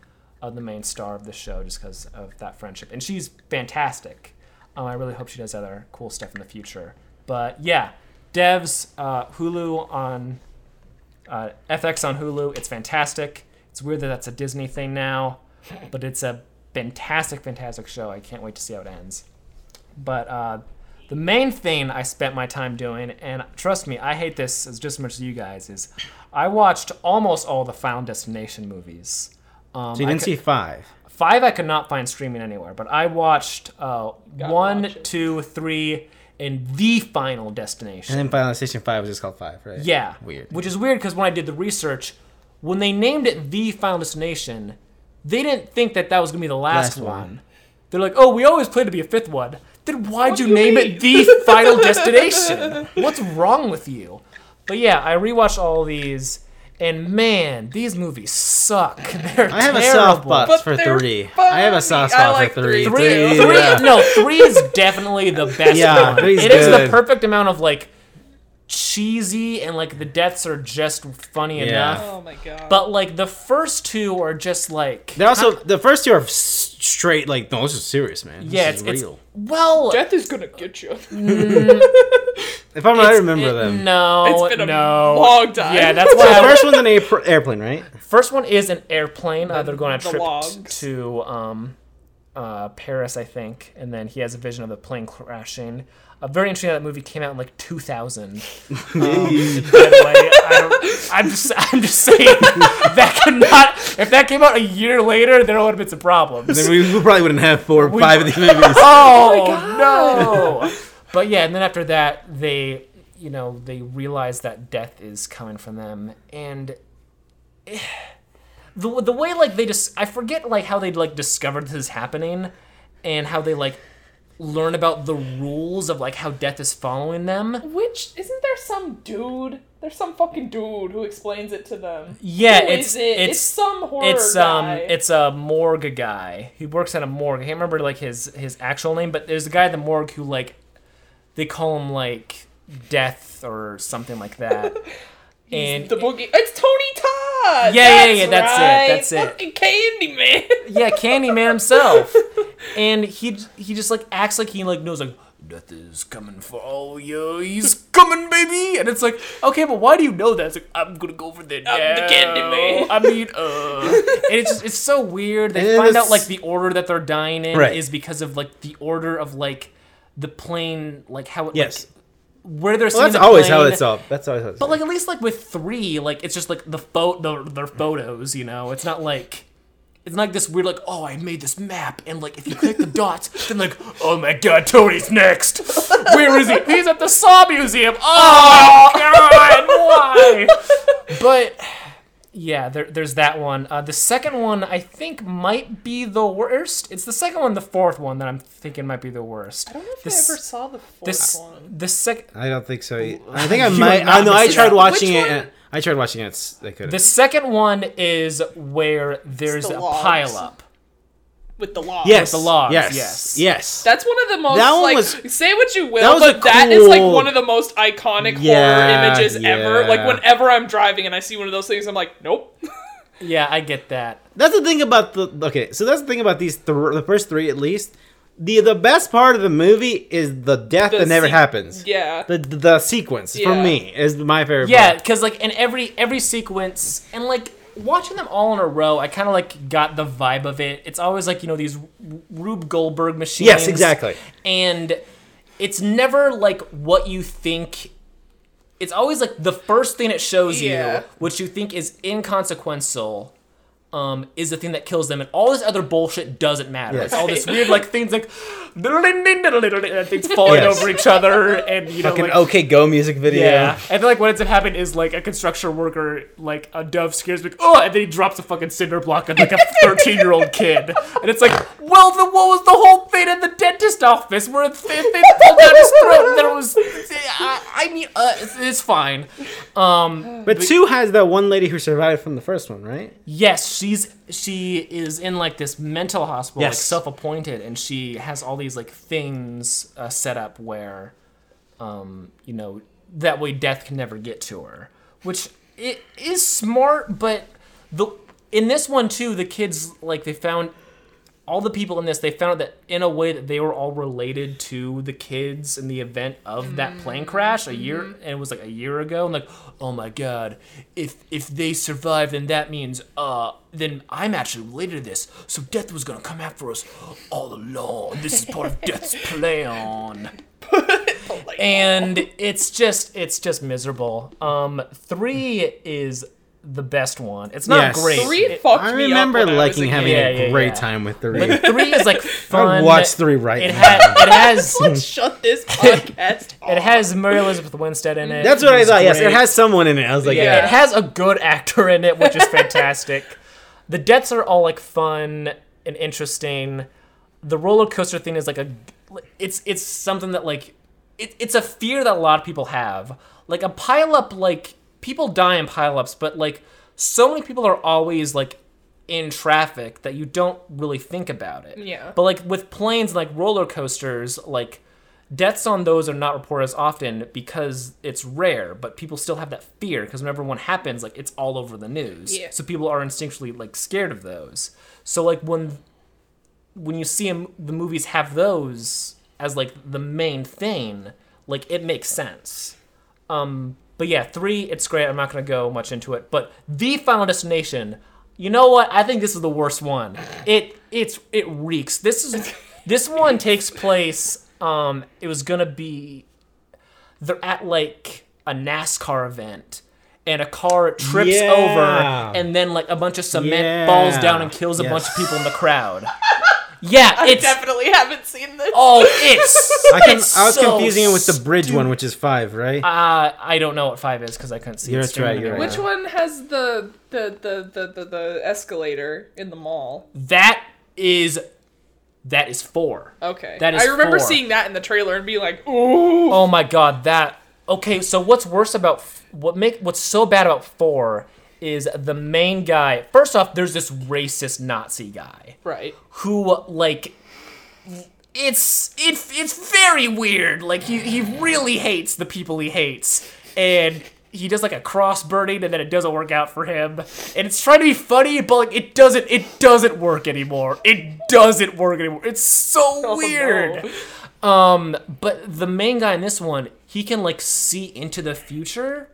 Speaker 2: uh, the main star of the show just because of that friendship. And she's fantastic. Um, I really hope she does other cool stuff in the future. But yeah, Devs, uh, Hulu on uh, FX on Hulu. It's fantastic. It's weird that that's a Disney thing now, but it's a fantastic, fantastic show. I can't wait to see how it ends. But uh, the main thing I spent my time doing, and trust me, I hate this as just as much as you guys, is I watched almost all the Final Destination movies. Um,
Speaker 1: So you didn't
Speaker 2: cou-
Speaker 1: see five.
Speaker 2: Five I could not find streaming anywhere, but I watched uh, one,
Speaker 3: watch
Speaker 2: two, three, and the Final Destination.
Speaker 1: And then Final Destination five was just called five, right?
Speaker 2: yeah,
Speaker 1: Weird.
Speaker 2: Which is weird because when I did the research, when they named it the Final Destination, they didn't think that that was gonna be the last,
Speaker 1: Last
Speaker 2: one.
Speaker 1: one.
Speaker 2: They're like, oh, we always planned to be a fifth one. Then why'd
Speaker 3: What
Speaker 2: you name
Speaker 3: mean?
Speaker 2: it the [LAUGHS] Final Destination? What's wrong with you? But yeah, I rewatched all these, and man, these movies suck. [LAUGHS] They're
Speaker 1: I have a soft spot for
Speaker 3: they're
Speaker 1: three. I have a soft
Speaker 3: funny.
Speaker 1: Spot
Speaker 3: like
Speaker 1: for three.
Speaker 3: three,
Speaker 2: Three,
Speaker 3: too.
Speaker 2: three,
Speaker 1: yeah.
Speaker 2: no, three is definitely the best
Speaker 1: Yeah,
Speaker 2: one.
Speaker 1: three's
Speaker 2: It is the perfect amount of like cheesy and like the deaths are just funny
Speaker 1: Yeah.
Speaker 2: enough.
Speaker 3: Oh my god.
Speaker 2: But like the first two are just like
Speaker 1: They're also the first two are s- straight like no, this is serious, man. This
Speaker 2: yeah,
Speaker 1: is
Speaker 2: it's, it's
Speaker 1: real.
Speaker 2: well,
Speaker 3: Death is gonna get you. [LAUGHS]
Speaker 1: if I'm right, I
Speaker 2: it's-
Speaker 1: remember
Speaker 2: it-
Speaker 1: them.
Speaker 2: No,
Speaker 3: It's been a
Speaker 2: no.
Speaker 3: long time.
Speaker 2: Yeah, that's
Speaker 1: So
Speaker 2: why.
Speaker 1: the first one's an air- airplane, right?
Speaker 2: first one is an airplane. Uh, they're going on a trip t-
Speaker 3: logs.
Speaker 2: to um, uh, Paris, I think, and then he has a vision of the plane crashing. Uh, very interesting. That movie came out in like 2000. [LAUGHS] Um, by the way, I don't, I'm just I'm just saying that could not. If that came out a year later, there would have been some problems.
Speaker 1: Then we, we probably wouldn't have four or five of these movies. [LAUGHS]
Speaker 2: Oh, no! But yeah, and then after that, they, you know, they realize that death is coming from them, and eh, [SIGHS] the the way like they just I forget like how they like discovered this is happening, and how they like learn about the rules of like how death is following them.
Speaker 3: Which isn't there some dude? There's some fucking dude who explains it to them.
Speaker 2: Yeah,
Speaker 3: Who
Speaker 2: it's
Speaker 3: is it?
Speaker 2: it's
Speaker 3: it's some horror
Speaker 2: it's um
Speaker 3: guy.
Speaker 2: it's a morgue guy. He works at a morgue. I can't remember like his his actual name, but there's a guy at the morgue who like they call him like Death or something like that. [LAUGHS] and
Speaker 3: the boogie. It's Tony Todd.
Speaker 2: Yeah, yeah, yeah,
Speaker 3: That's
Speaker 2: that's it, that's it.
Speaker 3: Fucking Candyman.
Speaker 2: yeah, Candyman himself. [LAUGHS] and he he just like acts like he like knows like death is coming for all you. He's coming, baby. And it's like, okay, but why do you know that? It's like I'm gonna go for the
Speaker 3: I'm the Candyman.
Speaker 2: I mean, uh, and it's just it's so weird. They
Speaker 1: And
Speaker 2: find
Speaker 1: this-
Speaker 2: out like the order that they're dying in
Speaker 1: Right.
Speaker 2: is because of like the order of like the plane, like how it
Speaker 1: Yes.
Speaker 2: like where they're
Speaker 1: Well, that's
Speaker 2: the
Speaker 1: always how it's up. That's always how it's
Speaker 2: But
Speaker 1: up.
Speaker 2: like at least like with three, like it's just like the photo, the, their photos. You know, it's not like it's not like this weird like oh I made this map and like if you click the dots, [LAUGHS] then like oh my god Tony's next. Where is he? He's at the Saw Museum. Oh god, why? [LAUGHS] But yeah, there, there's that one. Uh, the second one I think might be the worst. It's the second one, the fourth one that I'm thinking might be the worst.
Speaker 3: I don't know if
Speaker 2: This-
Speaker 3: I ever saw the fourth
Speaker 2: This
Speaker 3: one.
Speaker 2: the sec
Speaker 1: I don't think so. I think I [LAUGHS] might.
Speaker 2: are
Speaker 1: I know. I tried
Speaker 2: out.
Speaker 1: watching
Speaker 3: Which
Speaker 1: it.
Speaker 3: one?
Speaker 1: And I tried watching it. it's- I could.
Speaker 2: The second one is where there's
Speaker 3: the
Speaker 2: a
Speaker 3: logs.
Speaker 2: pile up.
Speaker 3: With the logs.
Speaker 1: yes.
Speaker 2: the logs,
Speaker 1: Yes.
Speaker 2: yes.
Speaker 1: Yes.
Speaker 3: That's one of the most
Speaker 1: That one
Speaker 3: like
Speaker 1: was-
Speaker 3: say what you will,
Speaker 1: that was a
Speaker 3: but that is like one of the most iconic
Speaker 1: Yeah,
Speaker 3: horror images ever. Like whenever I'm driving and I see one of those things, I'm like, nope. [LAUGHS]
Speaker 2: Yeah, I get that.
Speaker 1: That's the thing about the okay. So that's the thing about these th- the first three at least. The the best part of the movie is the death
Speaker 3: The
Speaker 1: that never
Speaker 3: se-
Speaker 1: happens.
Speaker 3: Yeah.
Speaker 1: The the sequence for me is my favorite.
Speaker 2: Yeah, because like in every every sequence and like watching them all in a row, I kind of like got the vibe of it. It's always like you know these Rube Goldberg machines.
Speaker 1: Yes, exactly.
Speaker 2: And it's never like what you think. It's always like the first thing it shows
Speaker 3: Yeah.
Speaker 2: you, which you think is inconsequential, um, is the thing that kills them, and all this other bullshit doesn't matter.
Speaker 1: Yes.
Speaker 2: It's all this weird like things like things falling
Speaker 1: Yes.
Speaker 2: over each other, and you know, like,
Speaker 1: OK Go music video.
Speaker 2: yeah. I feel like what ends up happening is like a construction worker, like a dove scares me, oh, and then he drops a fucking cinder block on like a 13 year old kid. And it's like, well, the, what was the whole thing in the dentist office where they, they pulled down his throat and then was, I, I mean, uh, it's, it's fine. Um,
Speaker 1: But two has that one lady who survived from the first one, right?
Speaker 2: yes, she's, she is in like this mental hospital, like self appointed, and she has all these like things uh, set up where um, you know, that way death can never get to her. Which it is smart, but the in this one too, the kids like they found all the people in this they found out that in a way that they were all related to the kids in the event of that plane crash a year and it was like a year ago. And like oh my god if if they survive then that means uh then i'm actually related to this. So death was gonna come after us all along. This is part of death's [LAUGHS] plan. [LAUGHS] And it's just it's just miserable. Um, three is the best one. It's not
Speaker 1: Yes.
Speaker 2: great.
Speaker 3: Three
Speaker 2: It-
Speaker 3: fucked
Speaker 1: I
Speaker 3: me
Speaker 1: remember
Speaker 3: up when I was
Speaker 1: liking
Speaker 3: a
Speaker 1: having
Speaker 3: kid.
Speaker 2: Yeah,
Speaker 1: a
Speaker 2: yeah,
Speaker 1: great
Speaker 2: yeah.
Speaker 1: time with three.
Speaker 2: but three is like [LAUGHS] fun.
Speaker 1: I'd watch three right
Speaker 2: It
Speaker 1: now.
Speaker 2: had it has [LAUGHS]
Speaker 3: Let's shut this [LAUGHS] podcast off.
Speaker 2: it has Mary Elizabeth Winstead in it.
Speaker 1: That's what I
Speaker 2: who's
Speaker 1: thought. Yes, it has someone in it. I was like,
Speaker 2: yeah,
Speaker 1: yeah.
Speaker 2: it has a good actor in it, which is fantastic. the deaths are all like fun and interesting. The roller coaster thing is like a, it's it's something that like, it, it's a fear that a lot of people have. Like a pile up, like people die in pile ups, but like so many people are always like in traffic that you don't really think about it.
Speaker 3: Yeah.
Speaker 2: But like with planes, like roller coasters, like deaths on those are not reported as often because it's rare. But people still have that fear because whenever one happens, like it's all over the news.
Speaker 3: Yeah.
Speaker 2: So people are instinctually like scared of those. So like when when you see 'em- the movies have those as like the main thing, like it makes sense. Um, but yeah, three, it's great. I'm not gonna go much into it. But the Final Destination, you know what? I think this is the worst one. It it's it reeks. This is [LAUGHS] this one takes place. Um, it was gonna be they're at like a NASCAR event. And a car trips
Speaker 1: Yeah.
Speaker 2: over, and then like a bunch of cement falls down and kills a
Speaker 1: Yes.
Speaker 2: bunch of people in the crowd. [LAUGHS] Yeah,
Speaker 3: I
Speaker 2: it's
Speaker 3: definitely haven't seen this.
Speaker 2: oh, it's. [LAUGHS]
Speaker 1: I, can,
Speaker 2: it's
Speaker 1: I was
Speaker 2: so
Speaker 1: confusing it with the bridge one, which is five, right?
Speaker 2: Uh, I don't know what five is because I couldn't see. it
Speaker 1: That's
Speaker 2: streaming
Speaker 1: right, you're
Speaker 2: anywhere.
Speaker 3: Which one has the the, the the the the escalator in the mall?
Speaker 2: That is, that is four.
Speaker 3: Okay.
Speaker 2: That is
Speaker 3: I remember
Speaker 2: four.
Speaker 3: seeing that in the trailer and being like, ooh.
Speaker 2: Oh my god, that. Okay, so what's worse about f- what make what's so bad about four is the main guy. First off, there's this racist Nazi guy
Speaker 3: Right.
Speaker 2: who like. It's it, it's very weird. Like he, he really hates the people he hates, and he does like a cross burning, and then it doesn't work out for him. And it's trying to be funny, but like it doesn't it doesn't work anymore. It doesn't work anymore. It's so [LAUGHS]
Speaker 3: Oh,
Speaker 2: weird.
Speaker 3: no.
Speaker 2: Um, but the main guy in this one, he can like see into the future,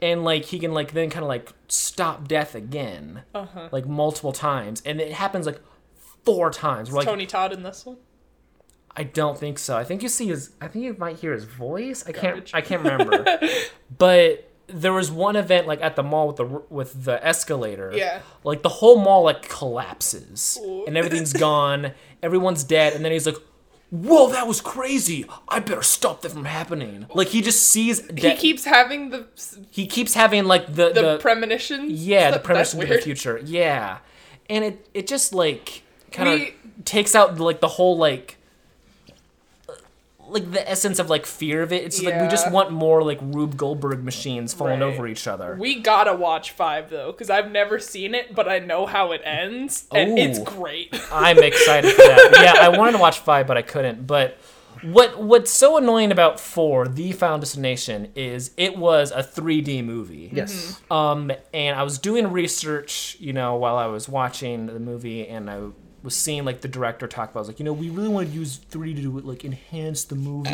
Speaker 2: and like he can like then kind of like stop death again,
Speaker 3: Uh-huh.
Speaker 2: like multiple times, and it happens like four times. Like,
Speaker 3: Tony Todd in this one.
Speaker 2: I don't think so. I think you see his. I think you might hear his voice. I
Speaker 3: Garbage.
Speaker 2: can't. I can't remember. [LAUGHS] but there was one event like at the mall with the with the escalator.
Speaker 3: Yeah.
Speaker 2: Like the whole mall like collapses
Speaker 3: Ooh.
Speaker 2: and everything's gone. Everyone's dead, and then he's like. Whoa, that was crazy! I better stop that from happening. Like he just sees.
Speaker 3: He keeps having the
Speaker 2: he keeps having like the
Speaker 3: the,
Speaker 2: the,
Speaker 3: premonitions.
Speaker 2: yeah the premonition to the future. Yeah, and it it just like kind of takes out like the whole like like the essence of like fear of it. It's like we just want more like Rube Goldberg machines falling
Speaker 3: Right.
Speaker 2: over each other.
Speaker 3: We gotta watch five though, because I've never seen it, but I know how it ends, and it's great. [LAUGHS]
Speaker 2: I'm excited for that. yeah, I wanted to watch five, but I couldn't. But what what's so annoying about four, The Final Destination, is it was a 3D movie.
Speaker 1: yes.
Speaker 2: Um, and I was doing research, you know, while I was watching the movie, and I was seeing like the director talk about, I was like, you know, we really want to use 3D to like enhance the movie,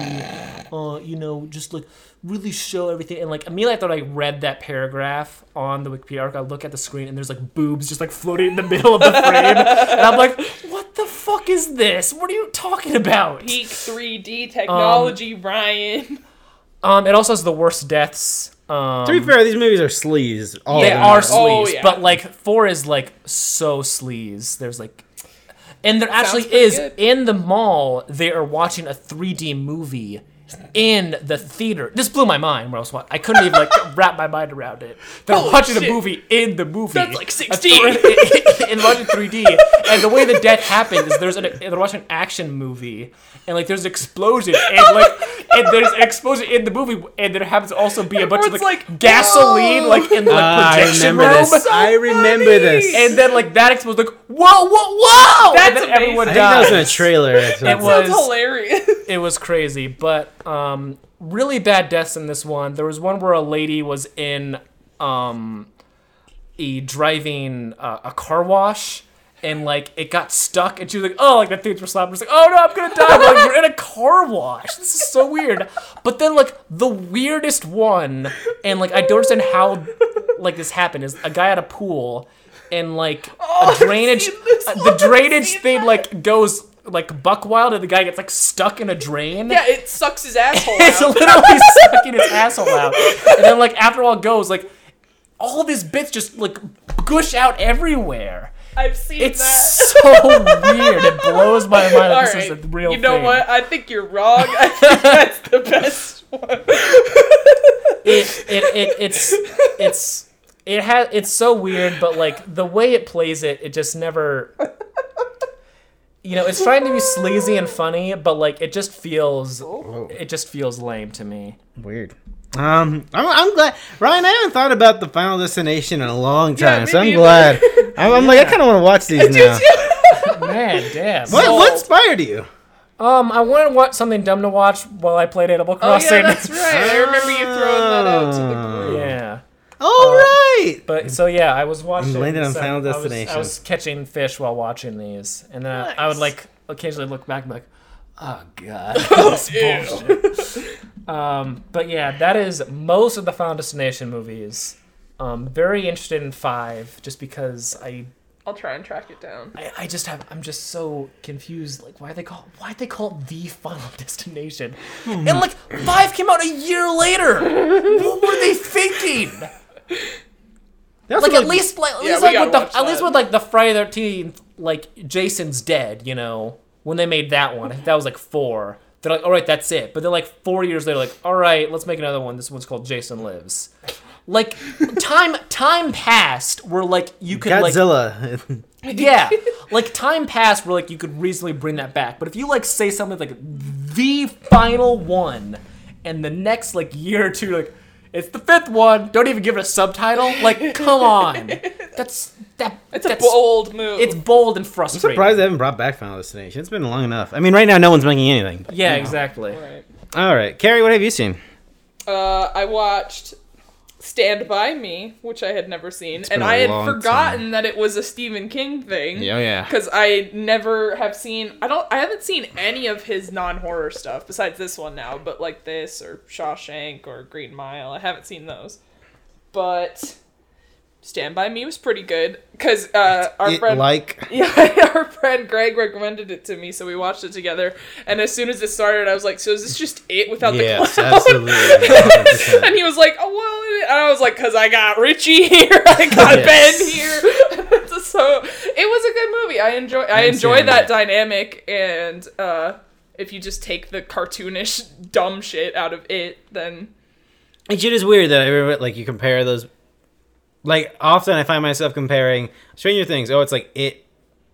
Speaker 2: uh, you know, just like really show everything. And like immediately after I read that paragraph on the Wikipedia article, I look at the screen and there's like boobs just like floating in the middle of the frame, [LAUGHS] and I'm like, what the fuck is this? What are you talking about?
Speaker 3: Peak 3D technology, Ryan.
Speaker 2: Um, it also has the worst deaths. Um,
Speaker 1: To be fair, these movies are sleaze. All
Speaker 2: they
Speaker 1: of them
Speaker 2: are
Speaker 3: Oh,
Speaker 2: sleaze,
Speaker 3: yeah.
Speaker 2: but like four is like so sleaze. There's like, and there actually is
Speaker 3: good.
Speaker 2: in the mall. They are watching a 3D movie in the theater. This blew my mind. Where I was wa- I couldn't even like [LAUGHS] wrap my mind around it. They're
Speaker 3: Holy
Speaker 2: watching
Speaker 3: shit.
Speaker 2: a movie in the movie.
Speaker 3: That's like
Speaker 2: A
Speaker 3: 16.
Speaker 2: thr- [LAUGHS] in watching 3D, and the way the death happens is there's an they're watching an action movie, and like there's an explosion, and like and there's an explosion in the movie, and there happens to also be a bunch of like,
Speaker 3: like,
Speaker 2: gasoline
Speaker 3: "Whoa."
Speaker 2: like in the like,
Speaker 1: Ah, I
Speaker 2: projection
Speaker 1: remember
Speaker 2: room.
Speaker 1: this. I remember
Speaker 3: funny.
Speaker 1: this.
Speaker 2: And then like that explodes like whoa whoa whoa!
Speaker 3: That's
Speaker 2: and then everyone
Speaker 1: I think that was in a trailer.
Speaker 2: It was
Speaker 3: hilarious.
Speaker 2: it was crazy, but um, really bad deaths in this one. There was one where a lady was in um, a driving uh, a car wash. And like it got stuck, and she was like, "Oh, like the things were slapping." Was like, "Oh no, I'm gonna die!" But, like we're in a car wash. This is so weird. But then like the weirdest one, and like I don't understand how like this happened is a guy at a pool, and like
Speaker 3: Oh,
Speaker 2: a drainage, uh, the drainage thing
Speaker 3: that.
Speaker 2: like goes like buck wild, and the guy gets like stuck in a drain.
Speaker 3: yeah, it sucks his [LAUGHS] asshole out.
Speaker 2: It's
Speaker 3: out.
Speaker 2: literally [LAUGHS] sucking his asshole out. And then like after all goes, like all of his bits just like gush out everywhere.
Speaker 3: I've seen
Speaker 2: It's
Speaker 3: that.
Speaker 2: so weird. It blows my mind
Speaker 3: All
Speaker 2: that this
Speaker 3: right.
Speaker 2: is a real
Speaker 3: you know
Speaker 2: thing.
Speaker 3: what? I think you're wrong. I think [LAUGHS] that's the best one.
Speaker 2: It, it, it it's it's it has it's so weird, but like the way it plays it, it just never you know, it's trying to be sleazy and funny, but like it just feels it just feels lame to me.
Speaker 1: Weird. Um, I'm, I'm glad, Ryan. I haven't thought about the Final Destination in a long time,
Speaker 3: me
Speaker 1: so I'm
Speaker 3: neither.
Speaker 1: glad. [LAUGHS] I'm, I'm like, I kind of want to watch these now. [LAUGHS] [LAUGHS]
Speaker 2: Man, damn.
Speaker 1: What,
Speaker 3: Sold.
Speaker 1: what inspired you?
Speaker 2: Um, I wanted to watch something dumb to watch while I played Animal
Speaker 3: Oh
Speaker 2: Crossing.
Speaker 3: yeah, that's right. I remember you throwing that out to the group.
Speaker 2: yeah.
Speaker 1: All right.
Speaker 2: But so yeah, I was watching.
Speaker 1: You landed on
Speaker 2: so
Speaker 1: Final
Speaker 2: I was-
Speaker 1: Destination.
Speaker 2: I was, catching fish while watching these, and then I, I would like occasionally look back and be like, "Oh god, [LAUGHS] this bullshit." um, but yeah, that is most of the Final Destination movies. Um, very interested in five, just because I,
Speaker 3: I'll try and track it down.
Speaker 2: I, I just have, I'm just so confused. Like, why they call, why they call it the [LAUGHS] Final Destination? And like, five came out a year later. [LAUGHS] what were they thinking? [LAUGHS]
Speaker 1: That's
Speaker 2: like
Speaker 1: what,
Speaker 2: at least like at
Speaker 3: Yeah,
Speaker 2: least
Speaker 3: we
Speaker 2: like with the
Speaker 3: watch
Speaker 2: at least with like the Friday Thirteenth like Jason's dead, you know, when they made that one, I think that was like four. They're like, all right, that's it. But then like four years later, like, all right, let's make another one. This one's called Jason Lives. Like time time passed where like you could like
Speaker 1: Godzilla. [LAUGHS]
Speaker 2: yeah, like time passed where like you could reasonably bring that back. But if you like say something like the final one, and the next like year or two, like it's the fifth one, don't even give it a subtitle. Like, come on, [LAUGHS] that's that.
Speaker 3: It's a bold move.
Speaker 2: It's bold and frustrating.
Speaker 1: I'm
Speaker 2: frustrating.
Speaker 1: surprised they haven't brought back Final Destination. It's been long enough. I mean, right now no one's making anything. but,
Speaker 2: Yeah,
Speaker 1: you know.
Speaker 2: exactly.
Speaker 3: right.
Speaker 1: All right, Carrie, what have you seen?
Speaker 3: Uh, I watched Stand By Me, which I had never seen, and I had forgotten that it was a Stephen King thing.
Speaker 1: Oh yeah.
Speaker 3: Because I never have seen, I don't, I haven't seen any of his non-horror stuff besides this one now. But like this or Shawshank or Green Mile, I haven't seen those. But Stand By Me was pretty good because uh, our
Speaker 1: It,
Speaker 3: friend
Speaker 1: like [LAUGHS]
Speaker 3: yeah, our friend Greg recommended it to me, so we watched it together. And as soon as it started, I was like, "So is this just it without
Speaker 1: yes,
Speaker 3: the clown?" [LAUGHS]
Speaker 1: absolutely.
Speaker 3: and he was like, I was like, "Cause I got Richie [LAUGHS] here, I [LAUGHS] got
Speaker 1: Yes.
Speaker 3: Ben here." [LAUGHS] so it was a good movie. I enjoy, I enjoy that
Speaker 1: it.
Speaker 3: dynamic, and uh, if you just take the cartoonish dumb shit out of it, then
Speaker 1: And shit is weird that everybody, like you compare those. Like often, I find myself comparing Stranger Things. Oh, it's like it,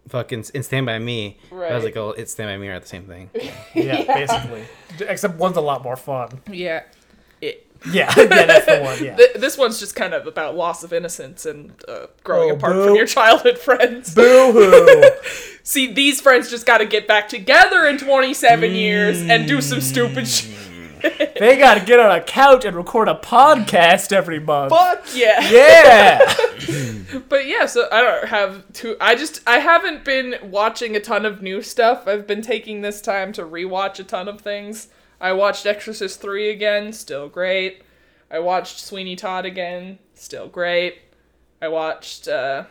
Speaker 1: fucking and Stand by Me. Right. I was like, oh, it's Stand by Me are the same thing.
Speaker 2: Yeah, basically. Except one's a lot more fun.
Speaker 3: yeah, it. [LAUGHS]
Speaker 2: Yeah, yeah, that's the one. Yeah.
Speaker 3: Th- this one's just kind of about loss of innocence and uh, growing
Speaker 2: Oh,
Speaker 3: apart
Speaker 2: boo.
Speaker 3: from your childhood [LAUGHS] friends.
Speaker 2: Boo hoo. [LAUGHS]
Speaker 3: See, these friends just got to get back together in 27 years and do some stupid shit.
Speaker 2: they got to get on a couch and record a podcast every month.
Speaker 3: Fuck yeah.
Speaker 2: Yeah.
Speaker 3: But yeah, so I don't have too. I just I haven't been watching a ton of new stuff. I've been taking this time to rewatch a ton of things. I watched Exorcist three again, still great. I watched Sweeney Todd again, still great. I watched uh,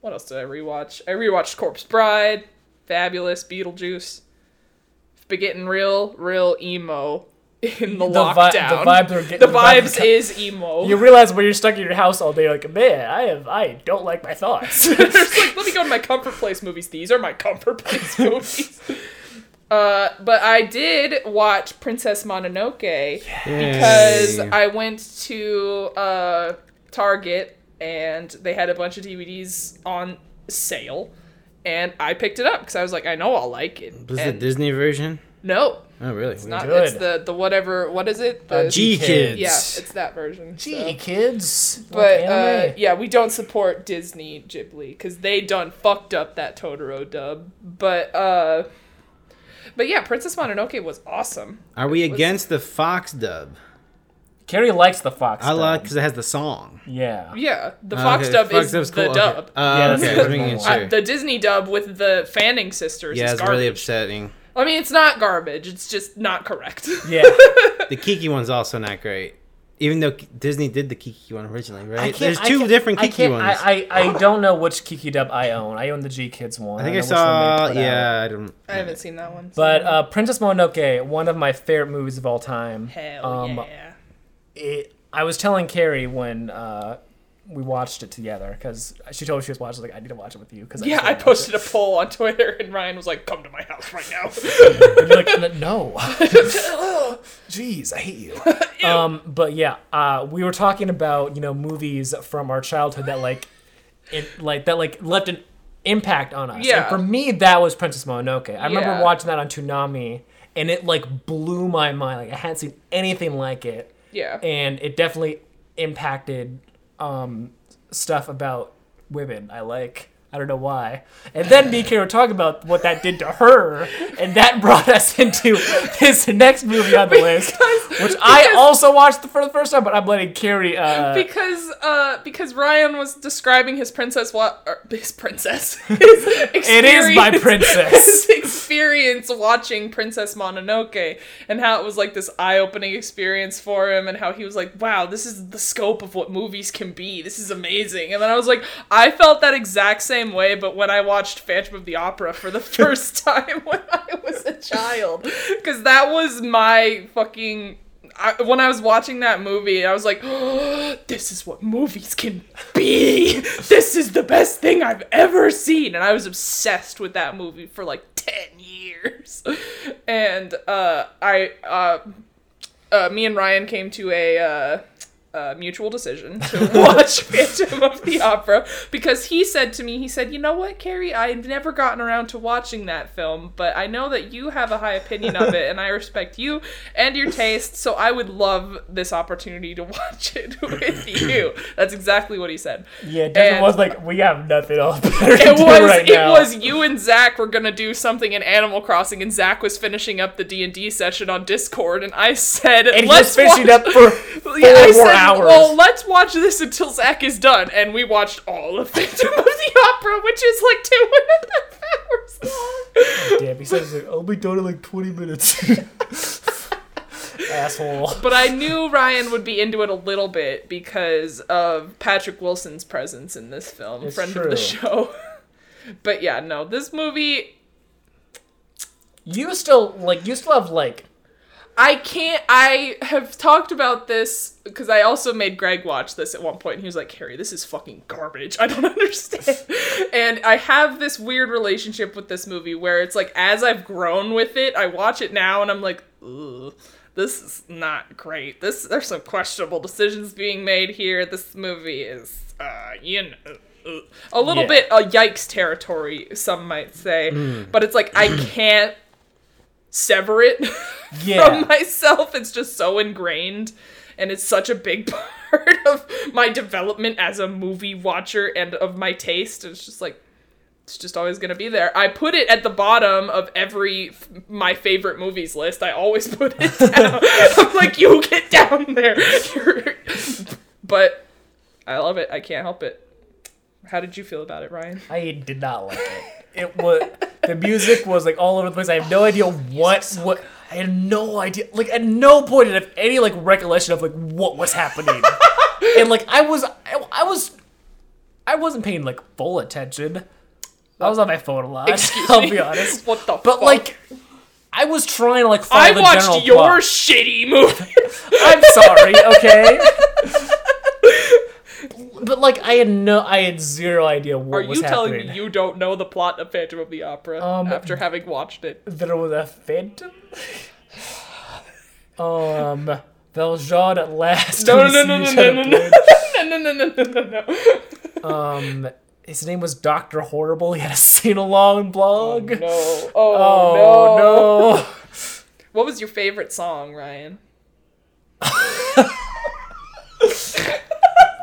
Speaker 3: what else did I rewatch? I rewatched Corpse Bride, fabulous. Beetlejuice. Been getting real, real emo [LAUGHS] in the,
Speaker 2: The vi- the
Speaker 3: lockdown.
Speaker 2: vibes are getting-
Speaker 3: the
Speaker 2: the vibes
Speaker 3: is emo.
Speaker 2: you realize when you're stuck in your house all day, like, man, I have, I don't like my thoughts. [LAUGHS]
Speaker 3: Like, [LAUGHS] let me go to my comfort place movies. These are my comfort place movies. Uh, but I did watch Princess Mononoke because I went to uh, Target and they had a bunch of DVDs on sale, and I picked it up because I was like, I know I'll like it.
Speaker 1: Was it the Disney version?
Speaker 3: No,
Speaker 1: Oh, really?
Speaker 3: it's not.
Speaker 2: Good.
Speaker 3: It's the the whatever. What is it? The
Speaker 2: Uh,
Speaker 1: GKIDS.
Speaker 3: yeah, it's that version. so.
Speaker 2: Kids.
Speaker 3: But uh, yeah, we don't support Disney Ghibli because they done fucked up that Totoro dub. But uh, but yeah, Princess Mononoke was awesome.
Speaker 1: Are we
Speaker 3: was-
Speaker 1: against the Fox dub?
Speaker 2: Carrie likes the Fox.
Speaker 1: I like because it has the song.
Speaker 2: Yeah.
Speaker 3: Yeah, the Fox
Speaker 1: okay,
Speaker 3: dub
Speaker 1: Fox
Speaker 3: is
Speaker 1: dub's
Speaker 3: the
Speaker 1: cool,
Speaker 3: dub.
Speaker 1: Okay. Uh,
Speaker 2: Yeah, that's
Speaker 1: okay,
Speaker 2: the
Speaker 1: I was making
Speaker 2: normal.
Speaker 1: sure.
Speaker 3: Uh, the Disney dub with the Fanning sisters
Speaker 1: yeah,
Speaker 3: is
Speaker 1: it's
Speaker 3: garbage.
Speaker 1: really upsetting.
Speaker 3: I mean, it's not garbage. It's just not correct.
Speaker 2: Yeah. [LAUGHS]
Speaker 1: The Kiki one's also not great. Even though Disney did the Kiki one originally, right? There's two
Speaker 2: can't-
Speaker 1: different Kiki
Speaker 2: can't-
Speaker 1: ones.
Speaker 2: I, I, I don't know which Kiki dub I own. I own the GKIDS one.
Speaker 1: I think I
Speaker 2: don't know which one
Speaker 1: saw.
Speaker 2: they put out.
Speaker 1: Yeah, I don't.
Speaker 3: I haven't seen that one. so-
Speaker 2: But uh, Princess Mononoke, one of my favorite movies of all time.
Speaker 3: hell
Speaker 2: um,
Speaker 3: yeah.
Speaker 2: It, I was telling Carrie when uh, we watched it together because she told me she was watching. Like, I need to watch it with you because
Speaker 3: Yeah, I posted a poll on Twitter and Ryan was like, "Come to my house right now." [LAUGHS]
Speaker 2: Like, no. [LAUGHS] [LAUGHS] Jeez, I hate you. um, but yeah, uh, we were talking about you know movies from our childhood that like, it like that like left an impact on us.
Speaker 3: Yeah.
Speaker 2: And for me, that was Princess Mononoke. I remember
Speaker 3: Yeah.
Speaker 2: watching that on Toonami, and it like blew my mind. Like I hadn't seen anything like it,
Speaker 3: yeah.
Speaker 2: and it definitely impacted um, stuff about women. I like. I don't know why. And then me and Kara were talking about what that did to her, and that brought us [LAUGHS] into this next movie on the list, [LAUGHS] which I also watched for the first time. But I'm letting Carrie. Uh,
Speaker 3: because uh because Ryan was describing his princess wa- his princess [LAUGHS] his
Speaker 2: it is my princess.
Speaker 3: his experience watching Princess Mononoke and how it was like this eye-opening experience for him and how he was like wow this is the scope of what movies can be this is amazing and then I was like I felt that exact same way but when I watched Phantom of the Opera for the [LAUGHS] first time when I was a child because that was my fucking I, when I was watching that movie, I was like, oh, [GASPS] "This is what movies can be. This is the best thing I've ever seen." And I was obsessed with that movie for like ten years. And uh, I, uh, uh, me and Ryan came to a uh, uh, mutual decision to [LAUGHS] watch Phantom of the Opera because he said to me, he said, "You know what, Carrie? I've never gotten around to watching that film, but I know that you have a high opinion of it, and I respect you and your taste. So I would love this opportunity to [LAUGHS] watch it with you." That's exactly what he said.
Speaker 2: yeah, Desmond
Speaker 3: and-
Speaker 2: was like, we have nothing else better to
Speaker 3: It
Speaker 2: do
Speaker 3: was
Speaker 2: right
Speaker 3: it
Speaker 2: now.
Speaker 3: was you and Zach were gonna do something in Animal Crossing, and Zach was finishing up the D and D session on Discord, and I said,
Speaker 2: and he
Speaker 3: "Let's
Speaker 2: was finishing
Speaker 3: watch-
Speaker 2: up for [LAUGHS] four
Speaker 3: Yeah,
Speaker 2: more hours.
Speaker 3: Well, let's watch this until Zach is done, and we watched all of [LAUGHS] Phantom of the Opera, which is like two and a half hours long.
Speaker 2: Damn, he says like, I'll be done in like 20 minutes. [LAUGHS] Asshole.
Speaker 3: But I knew Ryan would be into it a little bit because of Patrick Wilson's presence in this film,
Speaker 2: It's
Speaker 3: friend of the show. [LAUGHS] But yeah, no, this movie
Speaker 2: You still like you still have like
Speaker 3: I can't. I have talked about this because I also made Greg watch this at one point, and he was like, "Harry, this is fucking garbage. I don't [LAUGHS] understand." and I have this weird relationship with this movie where it's like, as I've grown with it, I watch it now, and I'm like, "Ugh, this is not great. This there's some questionable decisions being made here. This movie is, uh, you know." uh, A little
Speaker 2: Yeah.
Speaker 3: bit a yikes territory, some might say, but it's like I can't sever it [LAUGHS]
Speaker 2: Yeah.
Speaker 3: from myself. It's just so ingrained, and it's such a big [LAUGHS] part of my development as a movie watcher and of my taste. It's just like It's just always gonna be there. I put it at the bottom of every f- my favorite movies list. I always [LAUGHS] put it down. I'm like, you get down there. But I love it. I can't help it. How did you feel about it, Ryan?
Speaker 2: I did not like it. It was the music was like all over the place. I have no idea what what. I had no idea. Like at no point did I have any like recollection of like what was happening. [LAUGHS] and like I was, I, I was, I wasn't paying like full attention. I was on my phone a lot.
Speaker 3: Excuse
Speaker 2: I'll
Speaker 3: me.
Speaker 2: be honest. [LAUGHS]
Speaker 3: What the?
Speaker 2: But
Speaker 3: fuck?
Speaker 2: like, I was trying to like follow
Speaker 3: I
Speaker 2: the
Speaker 3: watched your
Speaker 2: plot.
Speaker 3: shitty movie. [LAUGHS]
Speaker 2: I'm sorry, okay. But like, I had no, I had zero idea what
Speaker 3: Are
Speaker 2: was
Speaker 3: you telling me you don't know the plot of Phantom of the Opera
Speaker 2: Um,
Speaker 3: after having watched it?
Speaker 2: there was a phantom. um, Valjean at last.
Speaker 3: No, no, no, no, no, no, no, [LAUGHS] no, no, no, no, no, no, no.
Speaker 2: Um, his name was Doctor Horrible. He had a sing along blog.
Speaker 3: No. Oh,
Speaker 2: Oh
Speaker 3: no.
Speaker 2: no.
Speaker 3: What was your favorite song, Ryan? [LAUGHS]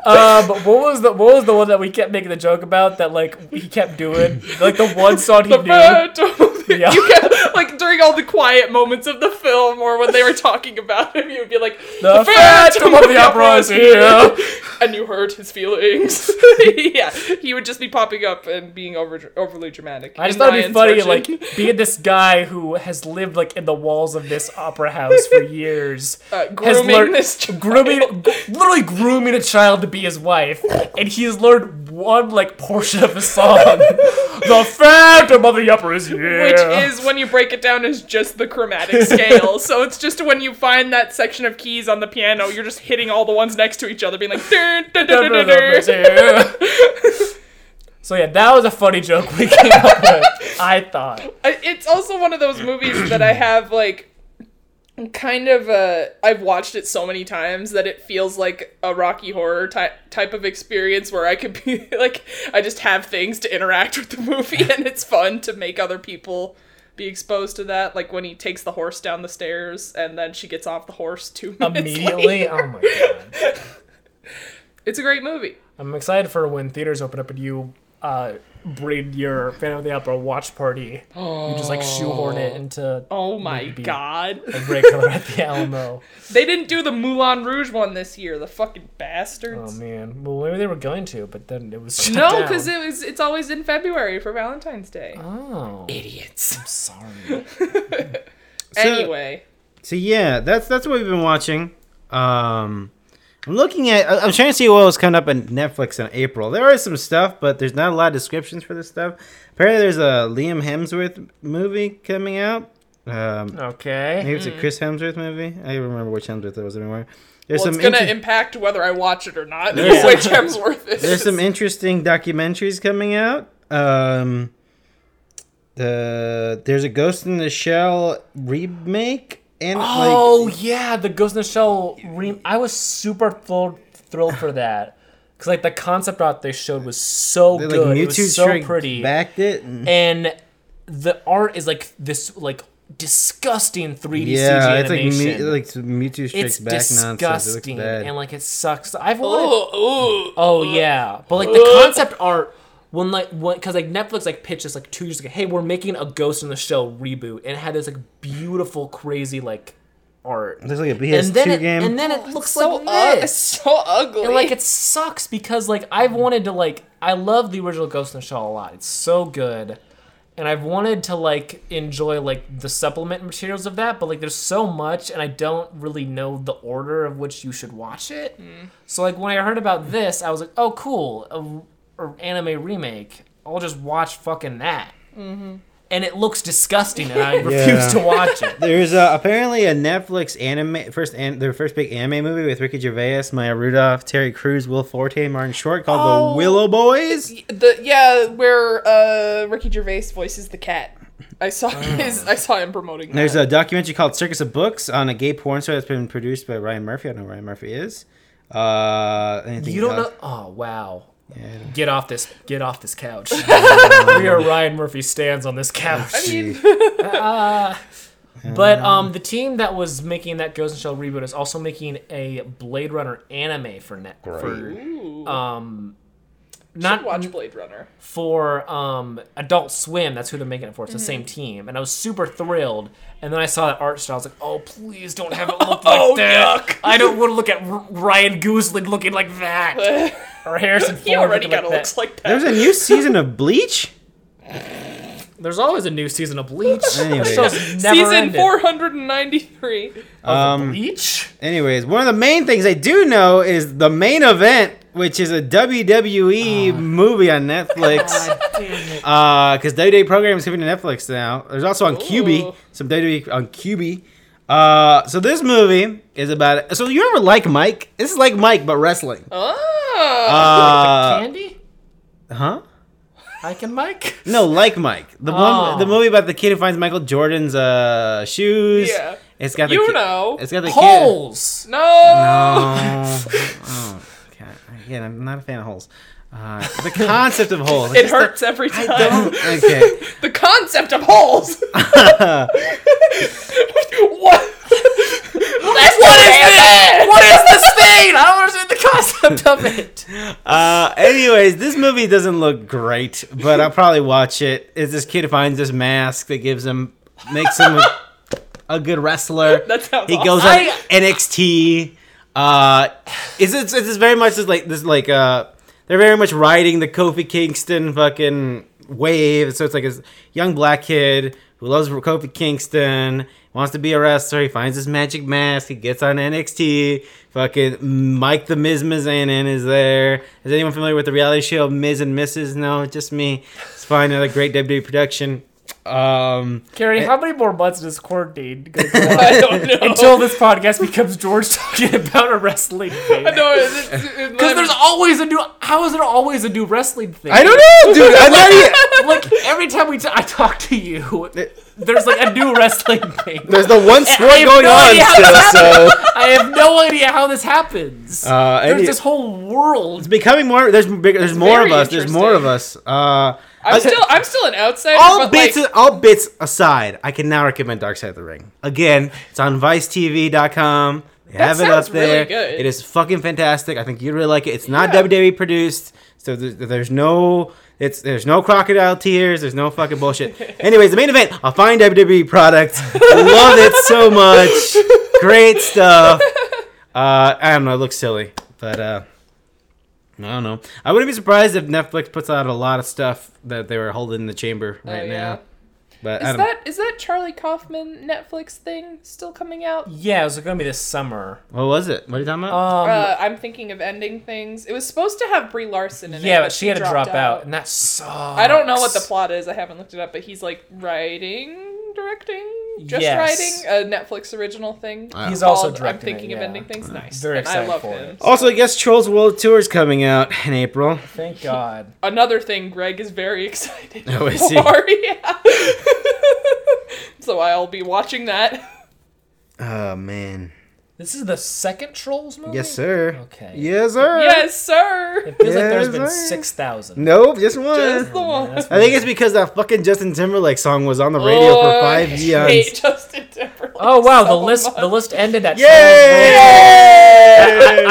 Speaker 2: Uh, but what was the what was the one that we kept making the joke about that like he kept doing like the one [LAUGHS] song he
Speaker 3: The
Speaker 2: knew? [LAUGHS] Yeah.
Speaker 3: You kept, like during all the quiet moments of the film, or when they were talking about him, you would be like,
Speaker 2: The Phantom of the Opera is here. [LAUGHS]
Speaker 3: and you hurt his feelings. yeah, he would just be popping up and being over overly dramatic.
Speaker 2: I just thought it'd be funny,
Speaker 3: version.
Speaker 2: like being this guy who has lived like in the walls of this opera house for years,
Speaker 3: Uh,
Speaker 2: has
Speaker 3: grooming
Speaker 2: learned-
Speaker 3: this child.
Speaker 2: grooming, literally grooming a child to be his wife, and he has learned one like portion of the song, "The Phantom of the Opera is here,"
Speaker 3: Which is when you break it down is just the chromatic scale. so it's just when you find that section of keys on the piano, you're just hitting all the ones next to each other, being like, dun, dun, dun, dun, dun, dun. [LAUGHS]
Speaker 2: So yeah, that was a funny joke we came up with. I thought.
Speaker 3: It's also one of those movies that I have like kind of uh I've watched it so many times that it feels like a Rocky Horror type type of experience where I could be [LAUGHS] like I just have things to interact with the movie and it's fun to make other people be exposed to that like when he takes the horse down the stairs and then she gets off the horse too
Speaker 2: Immediately, oh my god! [LAUGHS]
Speaker 3: It's a great movie.
Speaker 2: I'm excited for when theaters open up and you uh, bring your Phantom of the Opera watch party. Oh. You just like shoehorn it into
Speaker 3: Oh my
Speaker 2: Maybe.
Speaker 3: god.
Speaker 2: a great color at the [LAUGHS] Alamo.
Speaker 3: They didn't do the Moulin Rouge one this year, the fucking bastards.
Speaker 2: Oh man, well maybe they were going to, but then it was shut
Speaker 3: no, because it was it's always in February for Valentine's Day.
Speaker 2: oh,
Speaker 3: Idiots.
Speaker 2: I'm sorry. [LAUGHS]
Speaker 3: anyway,
Speaker 1: So yeah, that's that's what we've been watching. Um, I'm looking at. I- I'm trying to see what was coming up on Netflix in April. There is some stuff, but there's not a lot of descriptions for this stuff. Apparently, there's a Liam Hemsworth movie coming out. Um,
Speaker 2: Okay.
Speaker 1: maybe it's a Chris Hemsworth movie. I don't remember which Hemsworth it was anymore. There's
Speaker 3: well, it's
Speaker 1: some
Speaker 3: gonna
Speaker 1: inter-
Speaker 3: impact whether I watch it or not.
Speaker 2: Yeah. [LAUGHS]
Speaker 3: Which Hemsworth is.
Speaker 1: there's some interesting documentaries coming out. Um, the there's a Ghost in the Shell remake and
Speaker 2: Oh
Speaker 1: like
Speaker 2: yeah, the Ghost in the Shell. Re- I was super thrilled, thrilled for that because like the concept art they showed was so
Speaker 1: like
Speaker 2: good. it was so pretty,
Speaker 1: backed it. And,
Speaker 2: and the art is like this like disgusting 3D
Speaker 1: yeah,
Speaker 2: CG
Speaker 1: it's like
Speaker 2: animation.
Speaker 1: Like Mewtwo Strikes
Speaker 2: it's
Speaker 1: Back nonsense. It looks
Speaker 2: disgusting
Speaker 1: bad.
Speaker 2: and like it sucks. I've oh, wanted.
Speaker 3: Oh,
Speaker 2: Oh yeah, but like the [LAUGHS] concept art when like when because like Netflix like pitched us like two years ago, hey, we're making a Ghost in the Shell reboot, and it had this like beautiful, crazy like art.
Speaker 1: There's like a PS2
Speaker 2: and then it,
Speaker 1: game.
Speaker 2: and then it oh, looks
Speaker 3: so
Speaker 2: like
Speaker 3: ug- it's
Speaker 2: this.
Speaker 3: so ugly.
Speaker 2: And like it sucks because like I've wanted to like I love the original Ghost in the Shell a lot. It's so good. And I've wanted to like enjoy like the supplement materials of that, but like there's so much and I don't really know the order of which you should watch it. Mm. So like when I heard about this, I was like, "Oh cool, a, a anime remake. I'll just watch fucking that." And it looks disgusting and I [LAUGHS] refuse
Speaker 1: Yeah.
Speaker 2: to watch it.
Speaker 1: There's uh, apparently a Netflix anime first an, their first big anime movie with Ricky Gervais, Maya Rudolph, Terry Crews, Will Forte, Martin Short called
Speaker 3: Oh.
Speaker 1: The Willoughbys.
Speaker 3: the yeah, where uh Ricky Gervais voices the cat. I saw [LAUGHS] his. I saw him promoting. That.
Speaker 1: There's a documentary called Circus of Books on a gay porn star that's been produced by Ryan Murphy. I don't know who Ryan Murphy is. Uh, anything
Speaker 2: You don't
Speaker 1: else?
Speaker 2: know? Oh wow!
Speaker 1: Yeah,
Speaker 2: Get off this! Get off this couch. [LAUGHS] we are Ryan Murphy stands on this couch.
Speaker 3: I mean, [LAUGHS]
Speaker 2: But um, the team that was making that Ghost in the Shell reboot is also making a Blade Runner anime for net for um not
Speaker 3: watch Blade Runner.
Speaker 2: for um, Adult Swim. That's who they're making it for. It's the
Speaker 3: Mm-hmm.
Speaker 2: same team, and I was super thrilled. And then I saw that art style. I was like, "Oh, please don't have it [LAUGHS] look like
Speaker 3: Oh,
Speaker 2: that.
Speaker 3: yuck.
Speaker 2: I don't want to look at Ryan Gosling looking like that, [LAUGHS] or Harrison Ford
Speaker 3: He already kind of
Speaker 2: like
Speaker 3: looks
Speaker 2: that.
Speaker 3: like that.
Speaker 1: There's a new season of Bleach. [LAUGHS]
Speaker 2: There's always a new season of Bleach. [LAUGHS]
Speaker 1: Anyway.
Speaker 2: The show's never
Speaker 3: Season
Speaker 2: ended.
Speaker 3: 493.
Speaker 1: Um,
Speaker 2: Bleach.
Speaker 1: anyways, one of the main things I do know is the main event, which is a WWE movie on Netflix. [LAUGHS]
Speaker 2: God damn it.
Speaker 1: Uh, because WWE program is coming to Netflix now. There's also on Quibi,
Speaker 3: Ooh.
Speaker 1: some WWE on Quibi. Uh, so this movie is about. So you ever Like Mike? This is like Mike but wrestling.
Speaker 3: Oh.
Speaker 1: Uh, [LAUGHS]
Speaker 2: Candy.
Speaker 1: huh?
Speaker 2: Ike and Mike.
Speaker 1: No, Like Mike, the
Speaker 2: Oh.
Speaker 1: one, the movie about the kid who finds Michael Jordan's uh shoes.
Speaker 3: Yeah.
Speaker 1: It's got the
Speaker 3: you
Speaker 1: ki-
Speaker 3: know.
Speaker 1: It's got the kid.
Speaker 2: Holes.
Speaker 3: no.
Speaker 1: No. [LAUGHS] oh. Again, I'm not a fan of holes. Uh, the concept of holes.
Speaker 3: It hurts every
Speaker 1: I
Speaker 3: time.
Speaker 1: don't. [LAUGHS] Okay.
Speaker 3: The concept of holes. [LAUGHS] what? That's
Speaker 2: What is this? What is this thing? I don't understand the concept of it. [LAUGHS]
Speaker 1: Uh, anyways, this movie doesn't look great, but I'll probably watch. It's this kid finds this mask that gives him, makes him a, a good wrestler. [LAUGHS]
Speaker 3: That sounds
Speaker 1: He
Speaker 3: awesome.
Speaker 1: goes on
Speaker 2: I-
Speaker 1: NXT. Uh, it's, it's it's very much just like this like uh they're very much riding the Kofi Kingston fucking wave. So it's like this young black kid who loves Kofi Kingston, wants to be a wrestler. He finds this magic mask. He gets on NXT. Fucking Mike the Miz Mizanin is there. Is anyone familiar with the reality show Miz and Mrs? No, just me. It's fine. Another great WWE production. Um,
Speaker 2: Carrie, how many more months does quarantine gonna go [LAUGHS]
Speaker 3: I don't know.
Speaker 2: until this podcast becomes George talking about a wrestling thing? Because [LAUGHS] there's always a new. How is there always a new wrestling thing?
Speaker 1: I don't know, dude. I'm not even.
Speaker 2: Like every time we t- I talk to you, there's like a new wrestling thing.
Speaker 1: There's the one
Speaker 2: I
Speaker 1: sport
Speaker 2: have
Speaker 1: going
Speaker 2: no
Speaker 1: on
Speaker 2: idea how
Speaker 1: still,
Speaker 2: this
Speaker 1: so
Speaker 2: I have no idea how this happens.
Speaker 1: uh,
Speaker 2: there's
Speaker 1: any-
Speaker 2: this whole world.
Speaker 1: it's becoming more. There's big, there's more of
Speaker 3: very
Speaker 1: us. There's more of us. Uh,
Speaker 3: I'm still I'm still an outsider.
Speaker 1: all bits
Speaker 3: like,
Speaker 1: all bits aside. I can now recommend Dark Side of the Ring again. It's on ViceTV.com. They
Speaker 3: That
Speaker 1: have it up
Speaker 3: really
Speaker 1: there.
Speaker 3: good.
Speaker 1: It is fucking fantastic. I think you'd really like it. It's not
Speaker 3: Yeah.
Speaker 1: WWE produced, so there's, there's no. It's there's no crocodile tears. There's no fucking bullshit. [LAUGHS] Anyways, the main event. I'll find WWE products. I love it so much. Great stuff. [LAUGHS] Uh, I don't know. It looks silly, but uh, I don't know. I wouldn't be surprised if Netflix puts out a lot of stuff that they were holding in the chamber right
Speaker 3: Oh,
Speaker 1: right
Speaker 3: yeah.
Speaker 1: now. But
Speaker 3: Is that is that Charlie Kaufman Netflix thing still coming out?
Speaker 2: Yeah, it was gonna be this summer.
Speaker 1: What was it? What are you talking about?
Speaker 2: Um,
Speaker 3: uh, I'm thinking of ending things. It was supposed to have Brie Larson in it.
Speaker 2: yeah, but she had to
Speaker 3: dropped
Speaker 2: drop out, and that sucks.
Speaker 3: I don't know what the plot is. I haven't looked it up, but he's like writing, directing, just
Speaker 2: Yes.
Speaker 3: writing a Netflix original thing.
Speaker 1: Uh,
Speaker 2: He's also
Speaker 3: called I'm thinking
Speaker 2: it,
Speaker 3: of ending things. Nice.
Speaker 2: Very
Speaker 3: And I
Speaker 2: excited
Speaker 3: love
Speaker 2: for
Speaker 3: him.
Speaker 2: it.
Speaker 1: also, I guess Trolls World Tour is coming out in April.
Speaker 2: Thank God. [LAUGHS]
Speaker 3: Another thing Greg is very excited
Speaker 1: Oh, I
Speaker 3: for.
Speaker 1: see.
Speaker 3: Yeah. so I'll be watching that.
Speaker 1: Oh man.
Speaker 2: This is the second Trolls movie.
Speaker 1: Yes, sir.
Speaker 2: Okay.
Speaker 1: Yes, sir.
Speaker 3: Yes, sir.
Speaker 2: It feels like there's
Speaker 1: Yes,
Speaker 2: been
Speaker 1: sir.
Speaker 2: six thousand.
Speaker 1: Nope, just one.
Speaker 3: Just oh, the one.
Speaker 2: that's
Speaker 1: I think it's because that fucking Justin Timberlake song was on the oh, radio
Speaker 3: Oh,
Speaker 1: for five
Speaker 3: I
Speaker 1: years.
Speaker 3: hate [LAUGHS] Justin Timberlake
Speaker 2: Oh wow, the list
Speaker 3: much.
Speaker 2: the list ended at
Speaker 1: Yay!
Speaker 2: Trolls.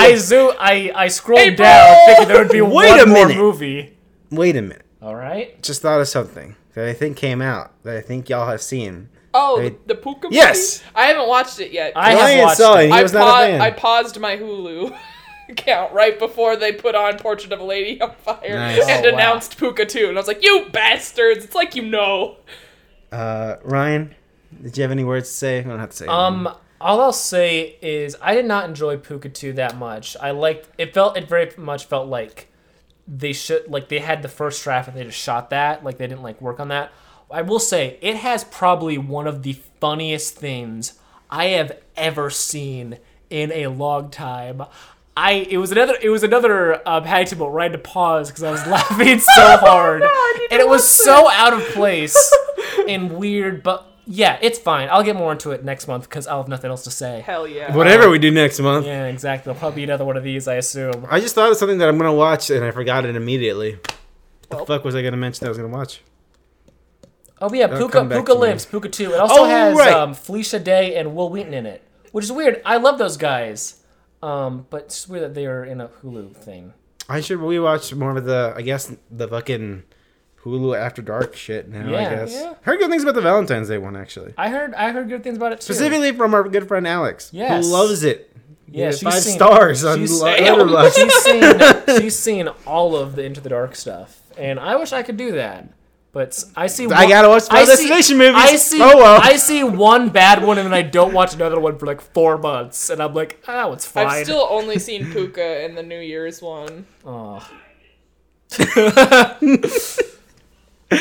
Speaker 2: I, I zoo I I scrolled
Speaker 3: April!
Speaker 2: down thinking there would be
Speaker 1: Wait
Speaker 2: one
Speaker 1: a
Speaker 2: more
Speaker 1: minute.
Speaker 2: movie.
Speaker 1: Wait a minute.
Speaker 2: All right.
Speaker 1: Just thought of something that I think came out that I think y'all have seen.
Speaker 3: Oh,
Speaker 1: Wait.
Speaker 3: the Pooka
Speaker 1: Yes!
Speaker 3: movie? I haven't watched it yet.
Speaker 2: I have
Speaker 1: Ryan
Speaker 2: watched
Speaker 1: saw
Speaker 2: it.
Speaker 1: it. He
Speaker 3: I,
Speaker 1: was not a
Speaker 3: pa-
Speaker 1: fan.
Speaker 3: I paused my Hulu [LAUGHS] account right before they put on Portrait of a Lady on Fire
Speaker 1: Nice.
Speaker 3: and
Speaker 2: Oh, wow.
Speaker 3: announced Pooka 2. And I was like, you bastards! It's like you know.
Speaker 1: Uh, Ryan, did you have any words to say? I don't have to say.
Speaker 2: Um, all I'll say is I did not enjoy Pooka 2 that much. I liked it. Felt it very much felt like they should like they had the first draft and they just shot that. Like they didn't like work on that. I will say it has probably one of the funniest things I have ever seen in a long time. I it was another it was another um, had to right to pause because I was [LAUGHS] laughing so [LAUGHS] hard
Speaker 3: need
Speaker 2: and it was
Speaker 3: watch
Speaker 2: so out of place and weird but yeah it's fine I'll get more into it next month because I'll have nothing else to say
Speaker 3: Hell yeah.
Speaker 1: Whatever we do next month.
Speaker 2: yeah exactly there'll probably be another one of these I assume
Speaker 1: I just thought of something that I'm gonna watch and I forgot it immediately.
Speaker 3: Well.
Speaker 1: the fuck was I gonna mention that I was gonna watch?
Speaker 2: Oh yeah
Speaker 1: Pooka
Speaker 2: Pooka
Speaker 1: to me.
Speaker 2: lives Pooka 2 it also
Speaker 1: Oh,
Speaker 2: has
Speaker 1: right.
Speaker 2: um, Felicia Day and Wil Wheaton in it which is weird I love those guys um, but it's weird that they are in a Hulu thing
Speaker 1: I should rewatch more of the. I guess the fucking Hulu After Dark shit now. I guess.
Speaker 3: Yeah.
Speaker 1: Heard good things about the Valentine's Day one actually.
Speaker 2: I heard I heard good things about it too.
Speaker 1: Specifically from our good friend Alex,
Speaker 2: Yes.
Speaker 1: who loves it.
Speaker 2: Yeah,
Speaker 1: Yeah,
Speaker 2: she's
Speaker 1: five
Speaker 2: seen-
Speaker 1: stars on
Speaker 2: she's-
Speaker 1: Lo- [LAUGHS]
Speaker 2: she's seen [LAUGHS] she's seen all of the Into the Dark stuff, and I wish I could do that. But s- I see.
Speaker 1: I gotta watch Final
Speaker 2: I see-
Speaker 1: movies.
Speaker 2: I see.
Speaker 1: Oh, well.
Speaker 2: I see one bad one, and then I don't watch another one for like four months, and I'm like, ah, that one's fine.
Speaker 3: I've still [LAUGHS] only seen Pooka in the New Year's one.
Speaker 2: Oh. [LAUGHS] oh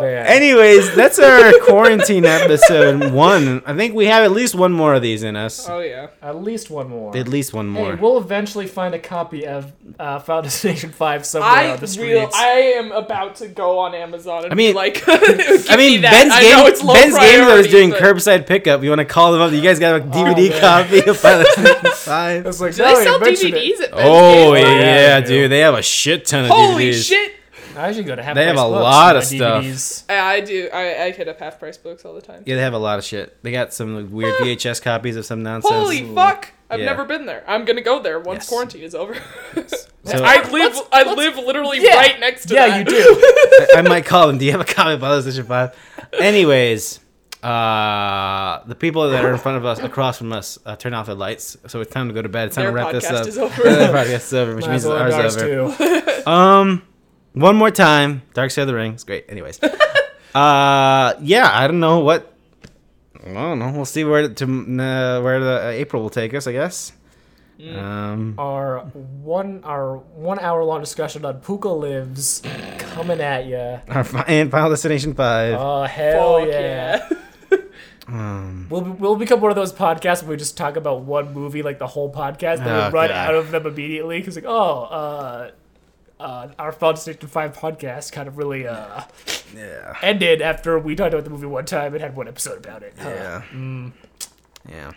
Speaker 2: man.
Speaker 1: Anyways, that's our [LAUGHS] quarantine episode one. I think we have at least one more of these in us.
Speaker 3: Oh yeah.
Speaker 2: At least one more.
Speaker 1: At least one
Speaker 2: Hey,
Speaker 1: more.
Speaker 2: we'll eventually find a copy of uh, Final Destination Five somewhere
Speaker 3: I
Speaker 2: on the streets.
Speaker 3: real I am about to go on Amazon and
Speaker 1: I mean-
Speaker 3: be like, [LAUGHS]
Speaker 1: I
Speaker 3: I
Speaker 1: mean, Ben's game. Ben's game though is doing curbside pickup. You want to call them up? You guys got a DVD
Speaker 2: man.
Speaker 1: copy of [LAUGHS] Final Destination Five?
Speaker 2: It's like,
Speaker 3: Do
Speaker 2: now
Speaker 3: they sell DVDs
Speaker 2: it.
Speaker 3: at Ben's
Speaker 1: Oh
Speaker 3: Game?
Speaker 1: yeah,
Speaker 2: yeah,
Speaker 1: dude, they have a shit ton of
Speaker 3: Holy
Speaker 1: DVDs.
Speaker 3: Holy shit!
Speaker 2: I should go to half
Speaker 1: They have a
Speaker 2: Books
Speaker 1: lot of
Speaker 2: my
Speaker 1: stuff.
Speaker 2: DVDs.
Speaker 3: I, I do. I, I hit up half price books all the time.
Speaker 1: Yeah, they have a lot of shit. They got some weird VHS copies of some nonsense.
Speaker 3: Holy fuck! I've
Speaker 1: Yeah.
Speaker 3: never been there. I'm gonna go there once
Speaker 1: Yes.
Speaker 3: quarantine is over. [LAUGHS]
Speaker 1: So-
Speaker 3: I live.
Speaker 2: Let's-
Speaker 3: I
Speaker 2: let's-
Speaker 3: live literally
Speaker 2: Yeah.
Speaker 3: right next to
Speaker 2: Yeah,
Speaker 3: that.
Speaker 2: you do. [LAUGHS]
Speaker 1: I, I might call them. Do you have a copy of Final Destination Five? Anyways, uh, the people that are in front of us, across from us, uh, turn off their lights. So it's time to go to bed. It's time
Speaker 3: Their
Speaker 1: to wrap this
Speaker 3: podcast
Speaker 1: up.
Speaker 3: is over. [LAUGHS]
Speaker 1: Their podcast is over, which
Speaker 2: Might
Speaker 1: means ours is over.
Speaker 2: too.
Speaker 1: Um, one more time, Dark Side of the Ring. It's great. Anyways, [LAUGHS] uh, yeah, I don't know what. I don't know. We'll see where to uh, where the uh, April will take us. I guess. Um,
Speaker 2: Our one our one hour long discussion on Pooka Lives coming at ya.
Speaker 1: our fi- and Final Destination Five.
Speaker 2: Oh hell
Speaker 3: Fuck
Speaker 2: yeah!
Speaker 3: yeah. [LAUGHS]
Speaker 1: um,
Speaker 2: We'll, we'll become one of those podcasts where we just talk about one movie like the whole podcast, then
Speaker 1: Oh,
Speaker 2: we run
Speaker 1: God.
Speaker 2: out of them immediately because like oh uh, uh, our Destination Five podcast kind of really uh
Speaker 1: yeah.
Speaker 2: ended after we talked about the movie one time and had one episode about it.
Speaker 1: Yeah.
Speaker 2: Mm.
Speaker 1: Yeah.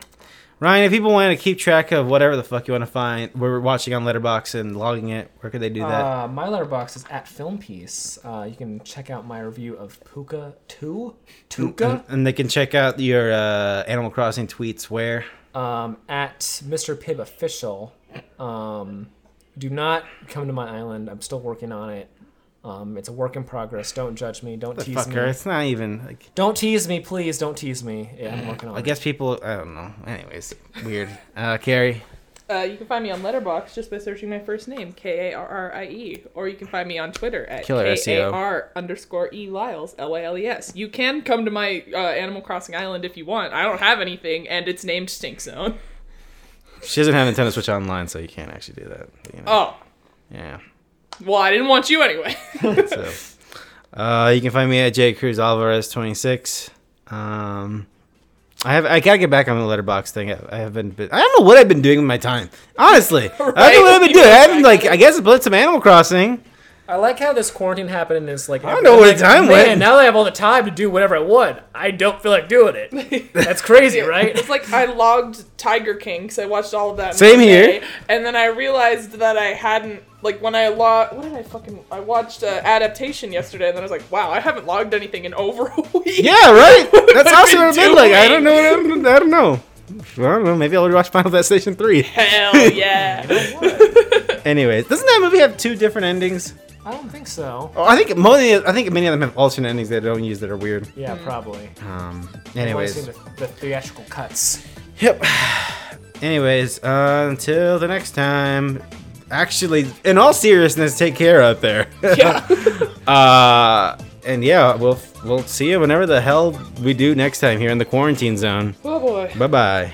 Speaker 1: Ryan, if people want to keep track of whatever the fuck you want to find, we're watching on Letterboxd and logging it. Where could they do that?
Speaker 2: Uh, my letterboxd is at Film Piece. Uh, you can check out my review of Pooka Two,
Speaker 1: and,
Speaker 2: Tuka,
Speaker 1: and they can check out your uh, Animal Crossing tweets where.
Speaker 2: um, at Mr. Pibb Official. Um, do not come to my island. I'm still working on it. Um, it's a work in progress. Don't judge me. Don't
Speaker 1: The
Speaker 2: tease
Speaker 1: fucker.
Speaker 2: me.
Speaker 1: It's not even like.
Speaker 2: Don't tease me, please. Don't tease me. Yeah, I'm working on
Speaker 1: I
Speaker 2: it.
Speaker 1: guess people. I don't know. Anyways, weird. Uh, Carrie.
Speaker 3: Uh, you can find me on Letterboxd just by searching my first name, K A R R I E, or you can find me on Twitter at
Speaker 1: Killer
Speaker 3: K
Speaker 1: SEO.
Speaker 3: A R underscore E Lyles L Y L E S. You can come to my uh, Animal Crossing Island if you want. I don't have anything, and it's named Stink Zone.
Speaker 1: She doesn't have Nintendo Switch Online, so you can't actually do that. You know,
Speaker 3: Oh,
Speaker 1: Yeah.
Speaker 3: well, I didn't want you anyway. [LAUGHS] [LAUGHS]
Speaker 1: So, uh, you can find me at J Cruz Alvarez twenty six. Um, I have I gotta get back on the letterboxd thing. I, I haven't been. I don't know what I've been doing with my time. Honestly, I don't know what I've been doing. I haven't like. I guess I played some Animal Crossing.
Speaker 2: I like how this quarantine happened and it's like
Speaker 1: I don't know where the time
Speaker 2: man,
Speaker 1: went."
Speaker 2: now that I have all the time to do whatever I want, I don't feel like doing it. [LAUGHS] That's crazy, right?
Speaker 3: It's like I logged Tiger King because I watched all of that.
Speaker 1: Same
Speaker 3: one
Speaker 1: here.
Speaker 3: day, and then I realized that I hadn't like when I logged. What did I fucking? I watched uh, Adaptation yesterday, and then I was like, wow, I haven't logged anything in over a [LAUGHS] week.
Speaker 1: Yeah, right. [LAUGHS] That's
Speaker 3: I've
Speaker 1: also
Speaker 3: been
Speaker 1: what I've been like. I don't know. What I'm, I don't know. I don't know. Maybe I'll watch Final Destination three.
Speaker 3: Hell yeah.
Speaker 1: Anyways, doesn't that movie have two different endings?
Speaker 2: I don't think so.
Speaker 1: Oh, I think many. I think many of them have alternate endings they don't use that are weird.
Speaker 2: Yeah, probably.
Speaker 1: Um.
Speaker 2: I've only seen
Speaker 1: Anyways.
Speaker 2: the, the theatrical cuts.
Speaker 1: Yep. [SIGHS] Anyways, uh, until the next time. Actually, in all seriousness, take care out there. [LAUGHS]
Speaker 3: yeah. [LAUGHS]
Speaker 1: uh, and yeah, we'll we'll see you whenever the hell we do next time here in the quarantine zone.
Speaker 3: Oh boy.
Speaker 1: Bye bye.